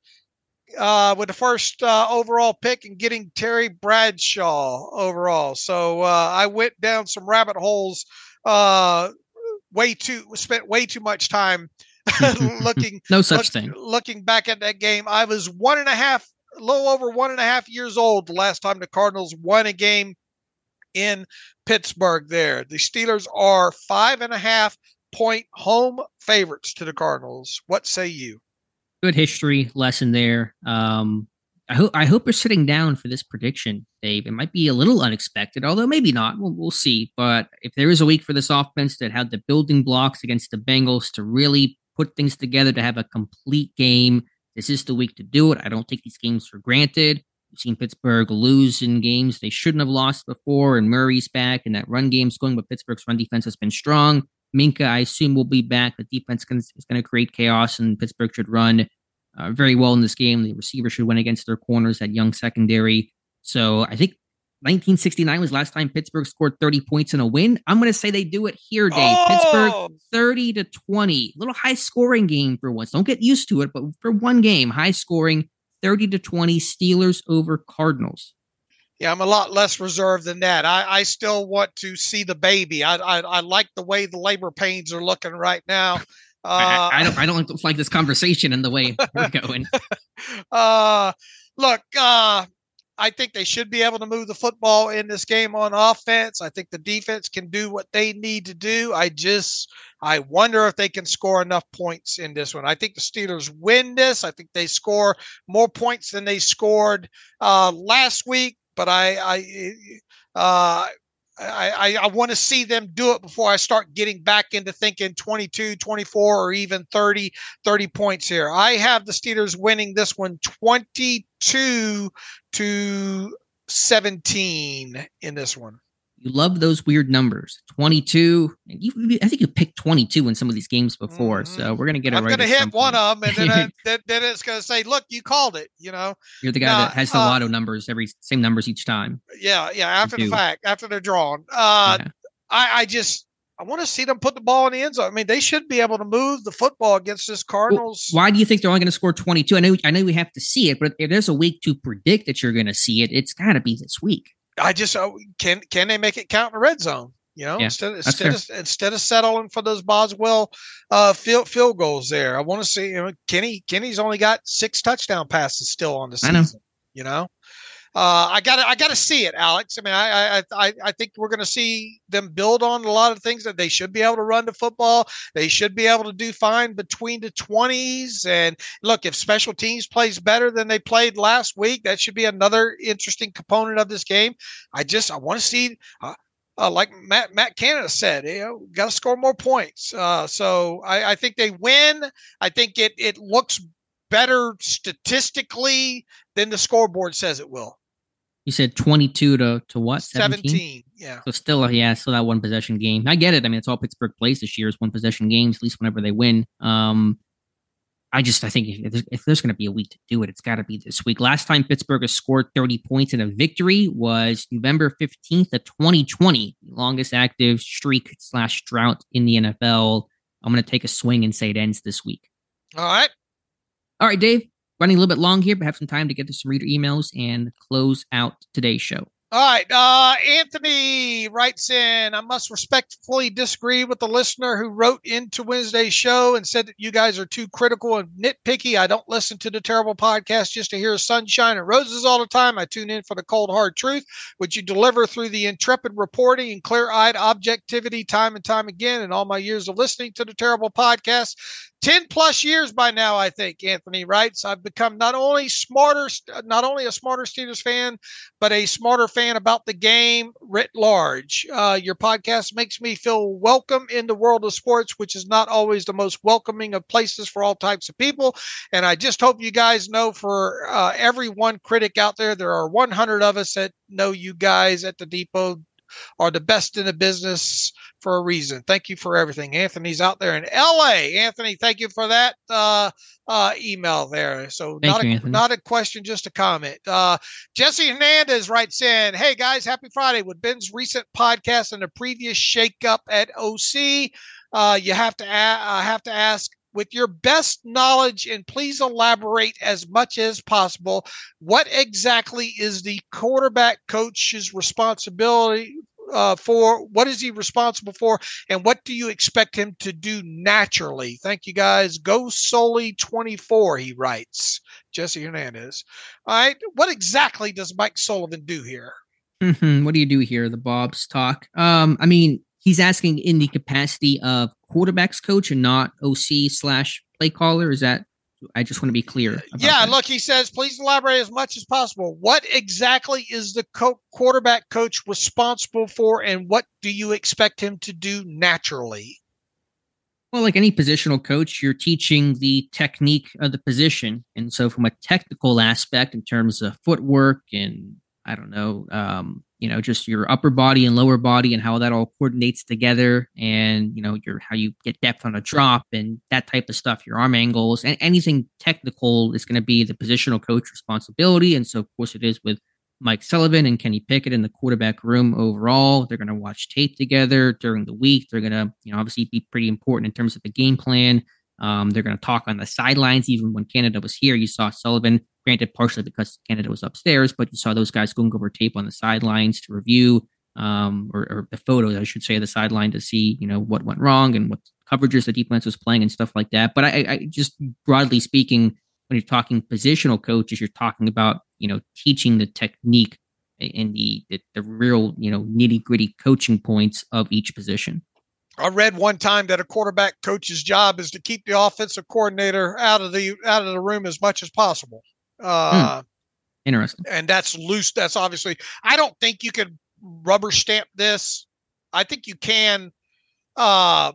uh, with the first uh, overall pick and getting Terry Bradshaw overall. So uh, I went down some rabbit holes. Uh, way too spent way too much time <laughs> <laughs> looking. no such look, thing. Looking back at that game, I was one and a half a little over one and a half years old the last time the Cardinals won a game in Pittsburgh there. The Steelers are five and a half point home favorites to the Cardinals. What say you? Good history lesson there. Um, I hope I hope you're sitting down for this prediction, Dave. It might be a little unexpected, although maybe not. We'll, we'll see. But if there is a week for this offense that had the building blocks against the Bengals to really put things together to have a complete game, this is the week to do it. I don't take these games for granted. We've seen Pittsburgh lose in games they shouldn't have lost before, and Murray's back, and that run game's going, but Pittsburgh's run defense has been strong. Minkah, I assume, will be back. The defense is going to create chaos, and Pittsburgh should run uh, very well in this game. The receiver should win against their corners, that young secondary. So I think 1969 was last time Pittsburgh scored 30 points in a win. I'm going to say they do it here, Dave. Oh! Pittsburgh 30 to 20. Little high scoring game for once. Don't get used to it, but for one game, high scoring 30 to 20 Steelers over Cardinals. Yeah, I'm a lot less reserved than that. I, I still want to see the baby. I, I, I like the way the labor pains are looking right now. Uh, I, I, don't I don't like this conversation and the way <laughs> we're going. uh, look, uh, I think they should be able to move the football in this game on offense. I think the defense can do what they need to do. I just I wonder if they can score enough points in this one. I think the Steelers win this. I think they score more points than they scored uh, last week. But I I uh, I, I, I want to see them do it before I start getting back into thinking 22, 24, or even 30, 30 points here. I have the Steelers winning this one 22 to 17 in this one. You love those weird numbers. 22. You, I think you picked 22 in some of these games before. Mm-hmm. So we're going to get it I'm right. to hit one of them and then, I, <laughs> then, then, it's going to say, look, you called it, you know. You're the guy now, that has the uh, lotto numbers every same numbers each time. Yeah. Yeah. After the fact, after they're drawn. Uh, yeah. I, I just, I want to see them put the ball in the end zone. I mean, they should be able to move the football against this Cardinals. Why do you think they're only going to score 22? I know, I know we have to see it, but if there's a week to predict that you're going to see it, it's got to be this week. I just uh, can can they make it count in the red zone? You know, yeah, instead instead of, instead of settling for those Boswell uh, field field goals there, I want to see. You know, Kenny Kenny's only got six touchdown passes still on the season. Know. You know, uh, I got I got to see it, Alex. I mean, I I I think we're going to see them build on a lot of things that they should be able to run the football. They should be able to do fine between the twenties. And look, if special teams plays better than they played last week, that should be another interesting component of this game. I just I want to see. Uh, uh, like Matt Matt Canada said, you know, got to score more points. Uh, so I, I, think they win. I think it it looks better statistically than the scoreboard says it will. You said twenty-two to to what? 17? 17 yeah. So still, yeah, still that one possession game. I get it. I mean, it's all Pittsburgh plays this year is one possession games, at least whenever they win. Um, I just I think if there's, if there's going to be a week to do it, it's got to be this week. Last time Pittsburgh has scored 30 points in a victory was November 15th of 2020, longest active streak slash drought in the NFL. I'm going to take a swing and say it ends this week. All right. All right, Dave. Running a little bit long here, but have some time to get to some reader emails and close out today's show. All right. Uh, Anthony writes in I must respectfully disagree with the listener who wrote into Wednesday's show and said that you guys are too critical and nitpicky. I don't listen to the terrible podcast just to hear sunshine and roses all the time. I tune in for the cold, hard truth, which you deliver through the intrepid reporting and clear eyed objectivity time and time again. In all my years of listening to the terrible podcast, 10 plus years by now, I think, Anthony writes. I've become not only smarter, not only a smarter Steelers fan, but a smarter fan about the game writ large. Uh, your podcast makes me feel welcome in the world of sports, which is not always the most welcoming of places for all types of people. And I just hope you guys know for uh, every one critic out there, there are 100 of us that know you guys at the depot are the best in the business for a reason. Thank you for everything. Anthony's out there in LA. Anthony, thank you for that uh, uh, email there. So thank not you, a, Anthony. not a question, just a comment. Uh, Jesse Hernandez writes in, "Hey guys, happy Friday! With Ben's recent podcast and the previous shakeup at OC, uh, you have to a- have to ask." With your best knowledge, and please elaborate as much as possible, what exactly is the quarterback coach's responsibility uh, for? What is he responsible for? And what do you expect him to do naturally? Thank you guys. Go solely 24, he writes. Jesse Hernandez. All right. What exactly does Mike Sullivan do here? Mm-hmm. What do you do here? The Bob's talk. Um, I mean, he's asking in the capacity of quarterbacks coach and not OC slash play caller. Is that I just want to be clear. Yeah, that. look, he says, please elaborate as much as possible. What exactly is the co- quarterback coach responsible for, and what do you expect him to do naturally? Well, like any positional coach, you're teaching the technique of the position. And so, from a technical aspect, in terms of footwork and I don't know, um, you know, just your upper body and lower body and how that all coordinates together, and you know, your how you get depth on a drop and that type of stuff, your arm angles, and anything technical is going to be the positional coach responsibility. And so, of course, it is with Mike Sullivan and Kenny Pickett in the quarterback room overall. They're going to watch tape together during the week. They're going to, you know, obviously be pretty important in terms of the game plan. Um, they're going to talk on the sidelines. Even when Canada was here, you saw Sullivan Granted, partially because Canada was upstairs, but you saw those guys going over tape on the sidelines to review, um, or, or, the photos, I should say, the sideline to see, you know, what went wrong and what coverages the defense was playing and stuff like that. But I, I just broadly speaking, when you're talking positional coaches, you're talking about, you know, teaching the technique and the, the, the real, you know, nitty gritty coaching points of each position. I read one time that a quarterback coach's job is to keep the offensive coordinator out of the out of the room as much as possible. Hmm. Uh, Interesting. And that's loose. That's obviously, I don't think you could rubber stamp this. I think you can uh,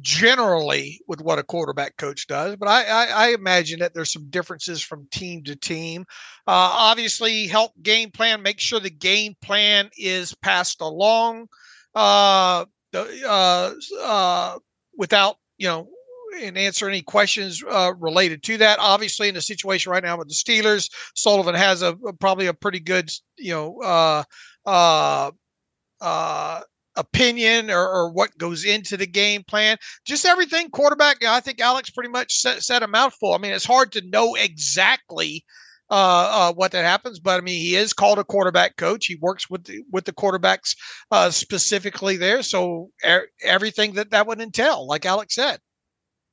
generally with what a quarterback coach does, but I, I, I, imagine that there's some differences from team to team. Uh, obviously, help game plan, make sure the game plan is passed along uh, uh, uh without, you know, and answer any questions uh, related to that. Obviously, in the situation right now with the Steelers, Sullivan has a, probably a pretty good, you know, uh, uh, uh, opinion or, or, what goes into the game plan. Just everything quarterback. I think Alex pretty much set, set a mouthful. I mean, it's hard to know exactly uh, uh, what that happens. But I mean, he is called a quarterback coach. He works with the, with the quarterbacks uh, specifically there. So er- everything that that would entail, like Alex said.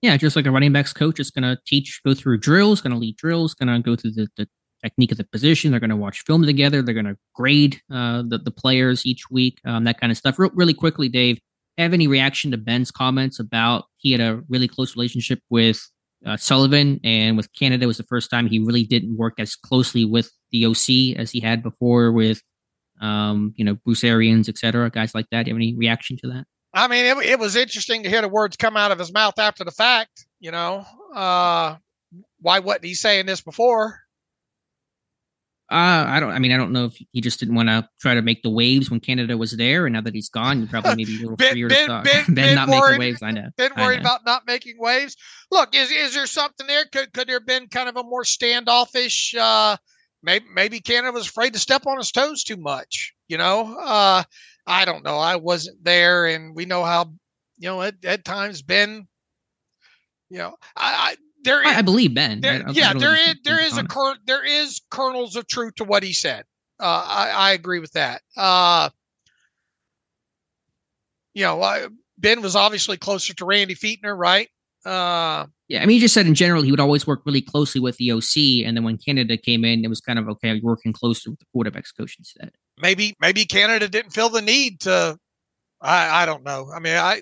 Yeah, just like a running backs coach is going to teach, go through drills, going to lead drills, going to go through the, the technique of the position. They're going to watch film together. They're going to grade uh, the, the players each week, um, that kind of stuff. Re- really quickly, Dave, have any reaction to Ben's comments about he had a really close relationship with uh, Sullivan and with Canada was the first time he really didn't work as closely with the OC as he had before with, um, you know, Bruce Arians, et cetera, guys like that. Do you have any reaction to that? I mean, it, it was interesting to hear the words come out of his mouth after the fact. You know, uh, why wasn't he saying this before? Uh, I don't. I mean, I don't know if he just didn't want to try to make the waves when Canada was there, and now that he's gone, you probably maybe a little <laughs> ben, freer ben, to talk. Ben, <laughs> ben, not worried, making waves. I know. Been worried know. about not making waves. Look, is is there something there? Could could there have been kind of a more standoffish? Uh, maybe maybe Canada was afraid to step on his toes too much. You know, uh, I don't know. I wasn't there, and we know how you know at, at times Ben. You know, I, I there I, I believe Ben. there, I- yeah, there is there is a cur- there is kernels of truth to what he said. Uh, I, I agree with that. Uh, you know, I, Ben was obviously closer to Randy Fichtner, right? Uh, Yeah, I mean, he just said in general he would always work really closely with the OC, and then when Canada came in, it was kind of okay, working closer with the quarterbacks coach instead. Maybe maybe Canada didn't feel the need to. I I don't know. I mean, I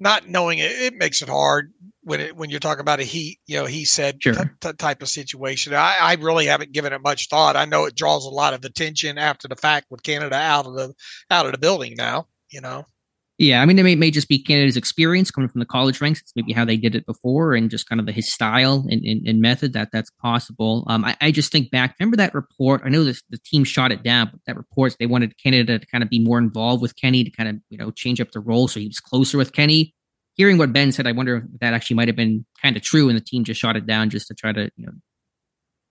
not knowing it, it makes it hard when it when you're talking about a he you know he said Sure. t- t- type of situation. I, I really haven't given it much thought. I know it draws a lot of attention after the fact with Canada out of the out of the building now. You know, Yeah, I mean, it may, may just be Canada's experience coming from the college ranks. It's maybe how they did it before, and just kind of the, his style and, and, and method that that's possible. Um, I, I just think back. Remember that report? I know this, the team shot it down, but that report they wanted Canada to kind of be more involved with Kenny to kind of you know change up the role so he was closer with Kenny. Hearing what Ben said, I wonder if that actually might have been kind of true, and the team just shot it down just to try to you know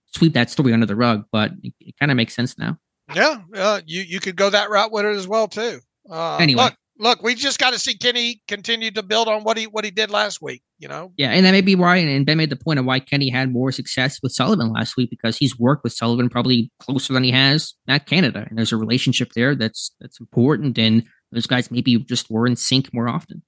sweep that story under the rug. But it, it kind of makes sense now. yeah, uh, you you could go that route with it as well too. Uh, Anyway. look, look, we just got to see Kenny continue to build on what he what he did last week. You know, Yeah, and that may be why, and Ben made the point of why Kenny had more success with Sullivan last week because he's worked with Sullivan probably closer than he has at Canada, and there's a relationship there that's that's important, and those guys maybe just were in sync more often.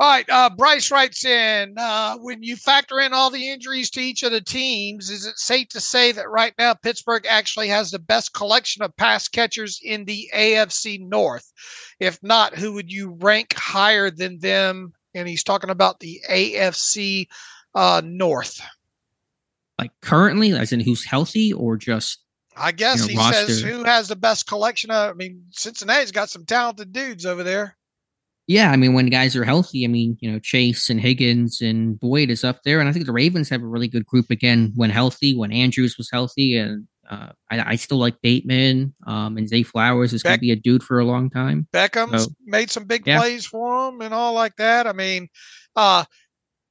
All right, uh, Bryce writes in uh, when you factor in all the injuries to each of the teams, is it safe to say that right now Pittsburgh actually has the best collection of pass catchers in the AFC North? If not, who would you rank higher than them? And he's talking about the AFC uh, North. Like currently, as in who's healthy or just I guess You know, he says who has the best collection of. I mean, Cincinnati's got some talented dudes over there. Yeah, I mean when guys are healthy, I mean you know Chase and Higgins and Boyd is up there, and I think the Ravens have a really good group again when healthy. When Andrews was healthy, and uh, I, I still like Bateman, um, and Zay Flowers is going to be a dude for a long time. Beckham's So- made some big Yeah. plays for him and all like that. I mean, uh,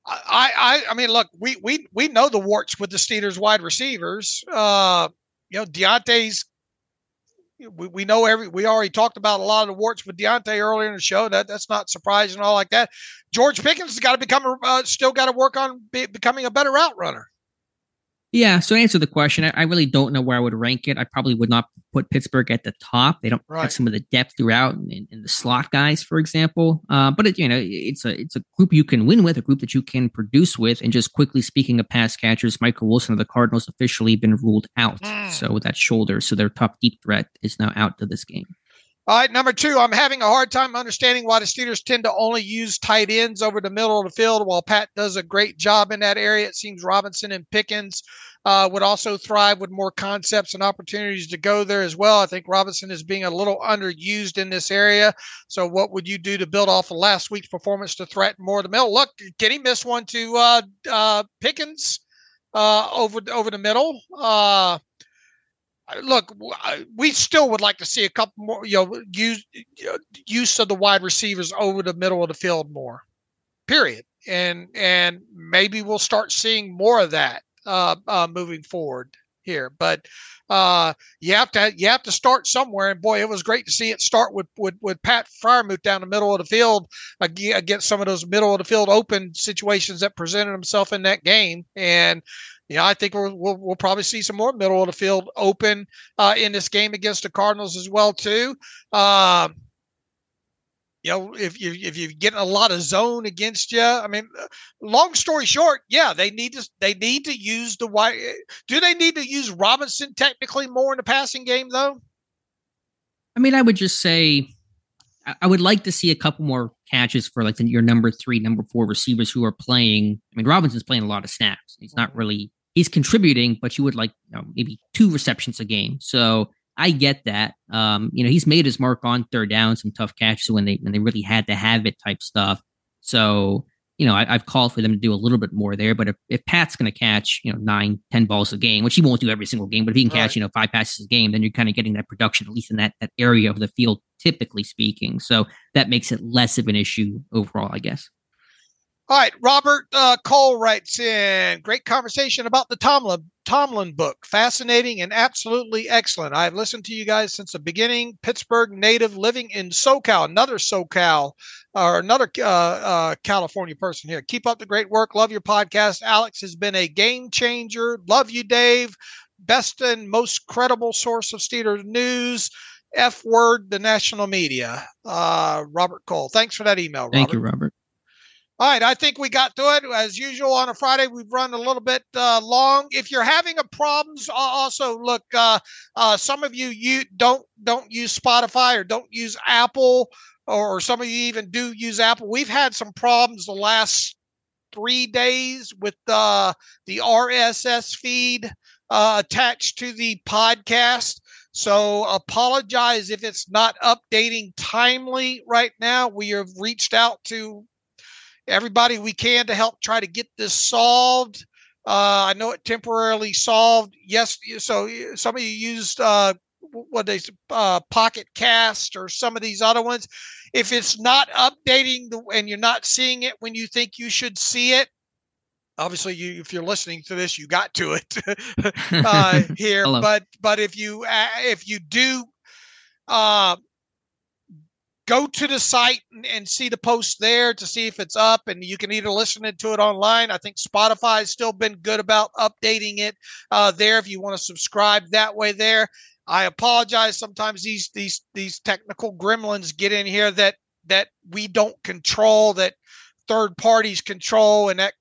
I, I, I mean, look, we, we, we know the warts with the Steelers wide receivers. Uh, you know, Diontae's. We, we know every. We already talked about a lot of the warts with Diontae earlier in the show. That that's not surprising all like that. George Pickens has got to become a, uh, still got to work on be, becoming a better route runner. Yeah, so to answer the question, I, I really don't know where I would rank it. I probably would not put Pittsburgh at the top. They don't Right. have some of the depth throughout in, in the slot guys, for example. Uh, but it, you know, it's a it's a group you can win with, a group that you can produce with. And just quickly speaking of pass catchers, Michael Wilson of the Cardinals officially been ruled out. Mm. So with that shoulder, so their top deep threat is now out to this game. All right, number two, I'm having a hard time understanding why the Steelers tend to only use tight ends over the middle of the field. While Pat does a great job in that area, it seems Robinson and Pickens uh, would also thrive with more concepts and opportunities to go there as well. I think Robinson is being a little underused in this area. So, what would you do to build off of last week's performance to threaten more of the middle? Look, can he miss one to uh, uh, Pickens uh, over over the middle. Look, we still would like to see a couple more, you know, use use of the wide receivers over the middle of the field more. Period. And and maybe we'll start seeing more of that uh, uh, moving forward here. But uh, you have to you have to start somewhere. And boy, it was great to see it start with with, with Pat Freiermuth down the middle of the field ag- against some of those middle of the field open situations that presented himself in that game. And you know, I think we'll, we'll, we'll probably see some more middle of the field open uh, in this game against the Cardinals as well too. Um, you know, if you if you're getting a lot of zone against you, I mean, uh, long story short, yeah, they need to they need to use the wide. Do they need to use Robinson technically more in the passing game though? I mean, I would just say I would like to see a couple more catches for like the, your number three, number four receivers who are playing. I mean, Robinson's playing a lot of snaps. He's not really he's contributing, but you would like you know, maybe two receptions a game. So I get that. Um, you know, he's made his mark on third down, some tough catches when they when they really had to have it type stuff. So you know, I, have called for them to do a little bit more there. But if, if Pat's going to catch, you know, nine, ten balls a game, which he won't do every single game, but if he can catch, you know, five passes a game, then you're kind of getting that production, at least in that, that area of the field, typically speaking. So that makes it less of an issue overall, I guess. All right, Robert uh, Cole writes in great conversation about the Tomlin Tomlin book, fascinating and absolutely excellent. I've listened to you guys since the beginning. Pittsburgh native, living in SoCal, another SoCal or another uh, uh, California person here. Keep up the great work. Love your podcast. Alex has been a game changer. Love you, Dave. Best and most credible source of Steelers news. F word, the national media. Uh, Robert Cole. Thanks for that email. Robert. Thank you, Robert. All right, I think we got to it as usual on a Friday. We've run a little bit uh, long. If you're having a problems, also look. Uh, uh, some of you you don't don't use Spotify or don't use Apple, or some of you even do use Apple. We've had some problems the last three days with uh, the RSS feed uh, attached to the podcast. So apologize if it's not updating timely right now. We have reached out to everybody we can to help try to get this solved. Uh, I know it temporarily solved. Yes, so some of you used uh, what they uh, Pocket Cast or some of these other ones. If it's not updating the, and you're not seeing it when you think you should see it, obviously you if you're listening to this, you got to it <laughs> uh, <laughs> here. but but if you uh, if you do uh, go to the site and, and, see the post there to see if it's up and you can either listen to it online. I think spotify has still been good about updating it uh, there if you want to subscribe that way there. I apologize sometimes these these these technical gremlins get in here that that we don't control that third parties control and that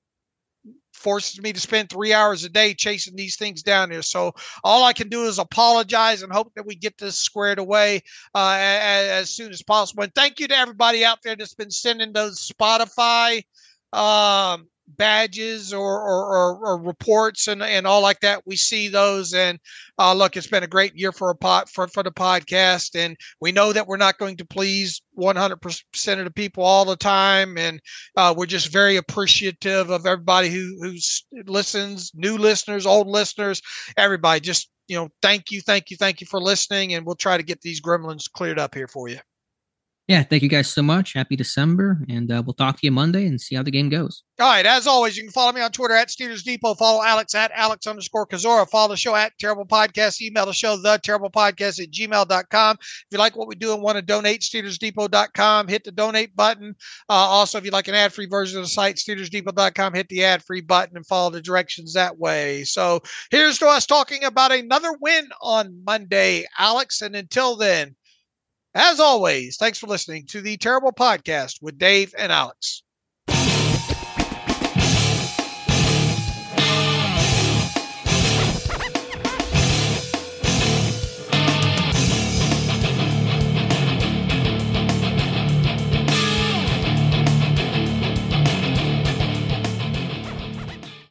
forces me to spend three hours a day chasing these things down here. So all I can do is apologize and hope that we get this squared away uh, as, as, soon as possible. And thank you to everybody out there that's been sending those Spotify um, badges or, or, or, or, reports and, and all like that. We see those and uh, look, it's been a great year for a pot for, for the podcast. And we know that we're not going to please 100% of the people all the time. And uh, we're just very appreciative of everybody who, who listens, new listeners, old listeners, everybody just, you know, thank you, thank you, thank you for listening. And we'll try to get these gremlins cleared up here for you yeah, thank you guys so much. Happy December, and uh, we'll talk to you Monday and see how the game goes. All right, as always, you can follow me on Twitter at Steelers Depot. Follow Alex at Alex underscore Kozora. Follow the show at Terrible Podcast. Email the show, the Terrible Podcast at gmail.com. If you like what we do and want to donate, SteelersDepot.com. Hit the donate button. Uh, also, if you like an ad free version of the site, SteelersDepot.com, hit the ad free button and follow the directions that way. So here's to us talking about another win on Monday, Alex. And until then, as always, thanks for listening to the Terrible Podcast with Dave and Alex.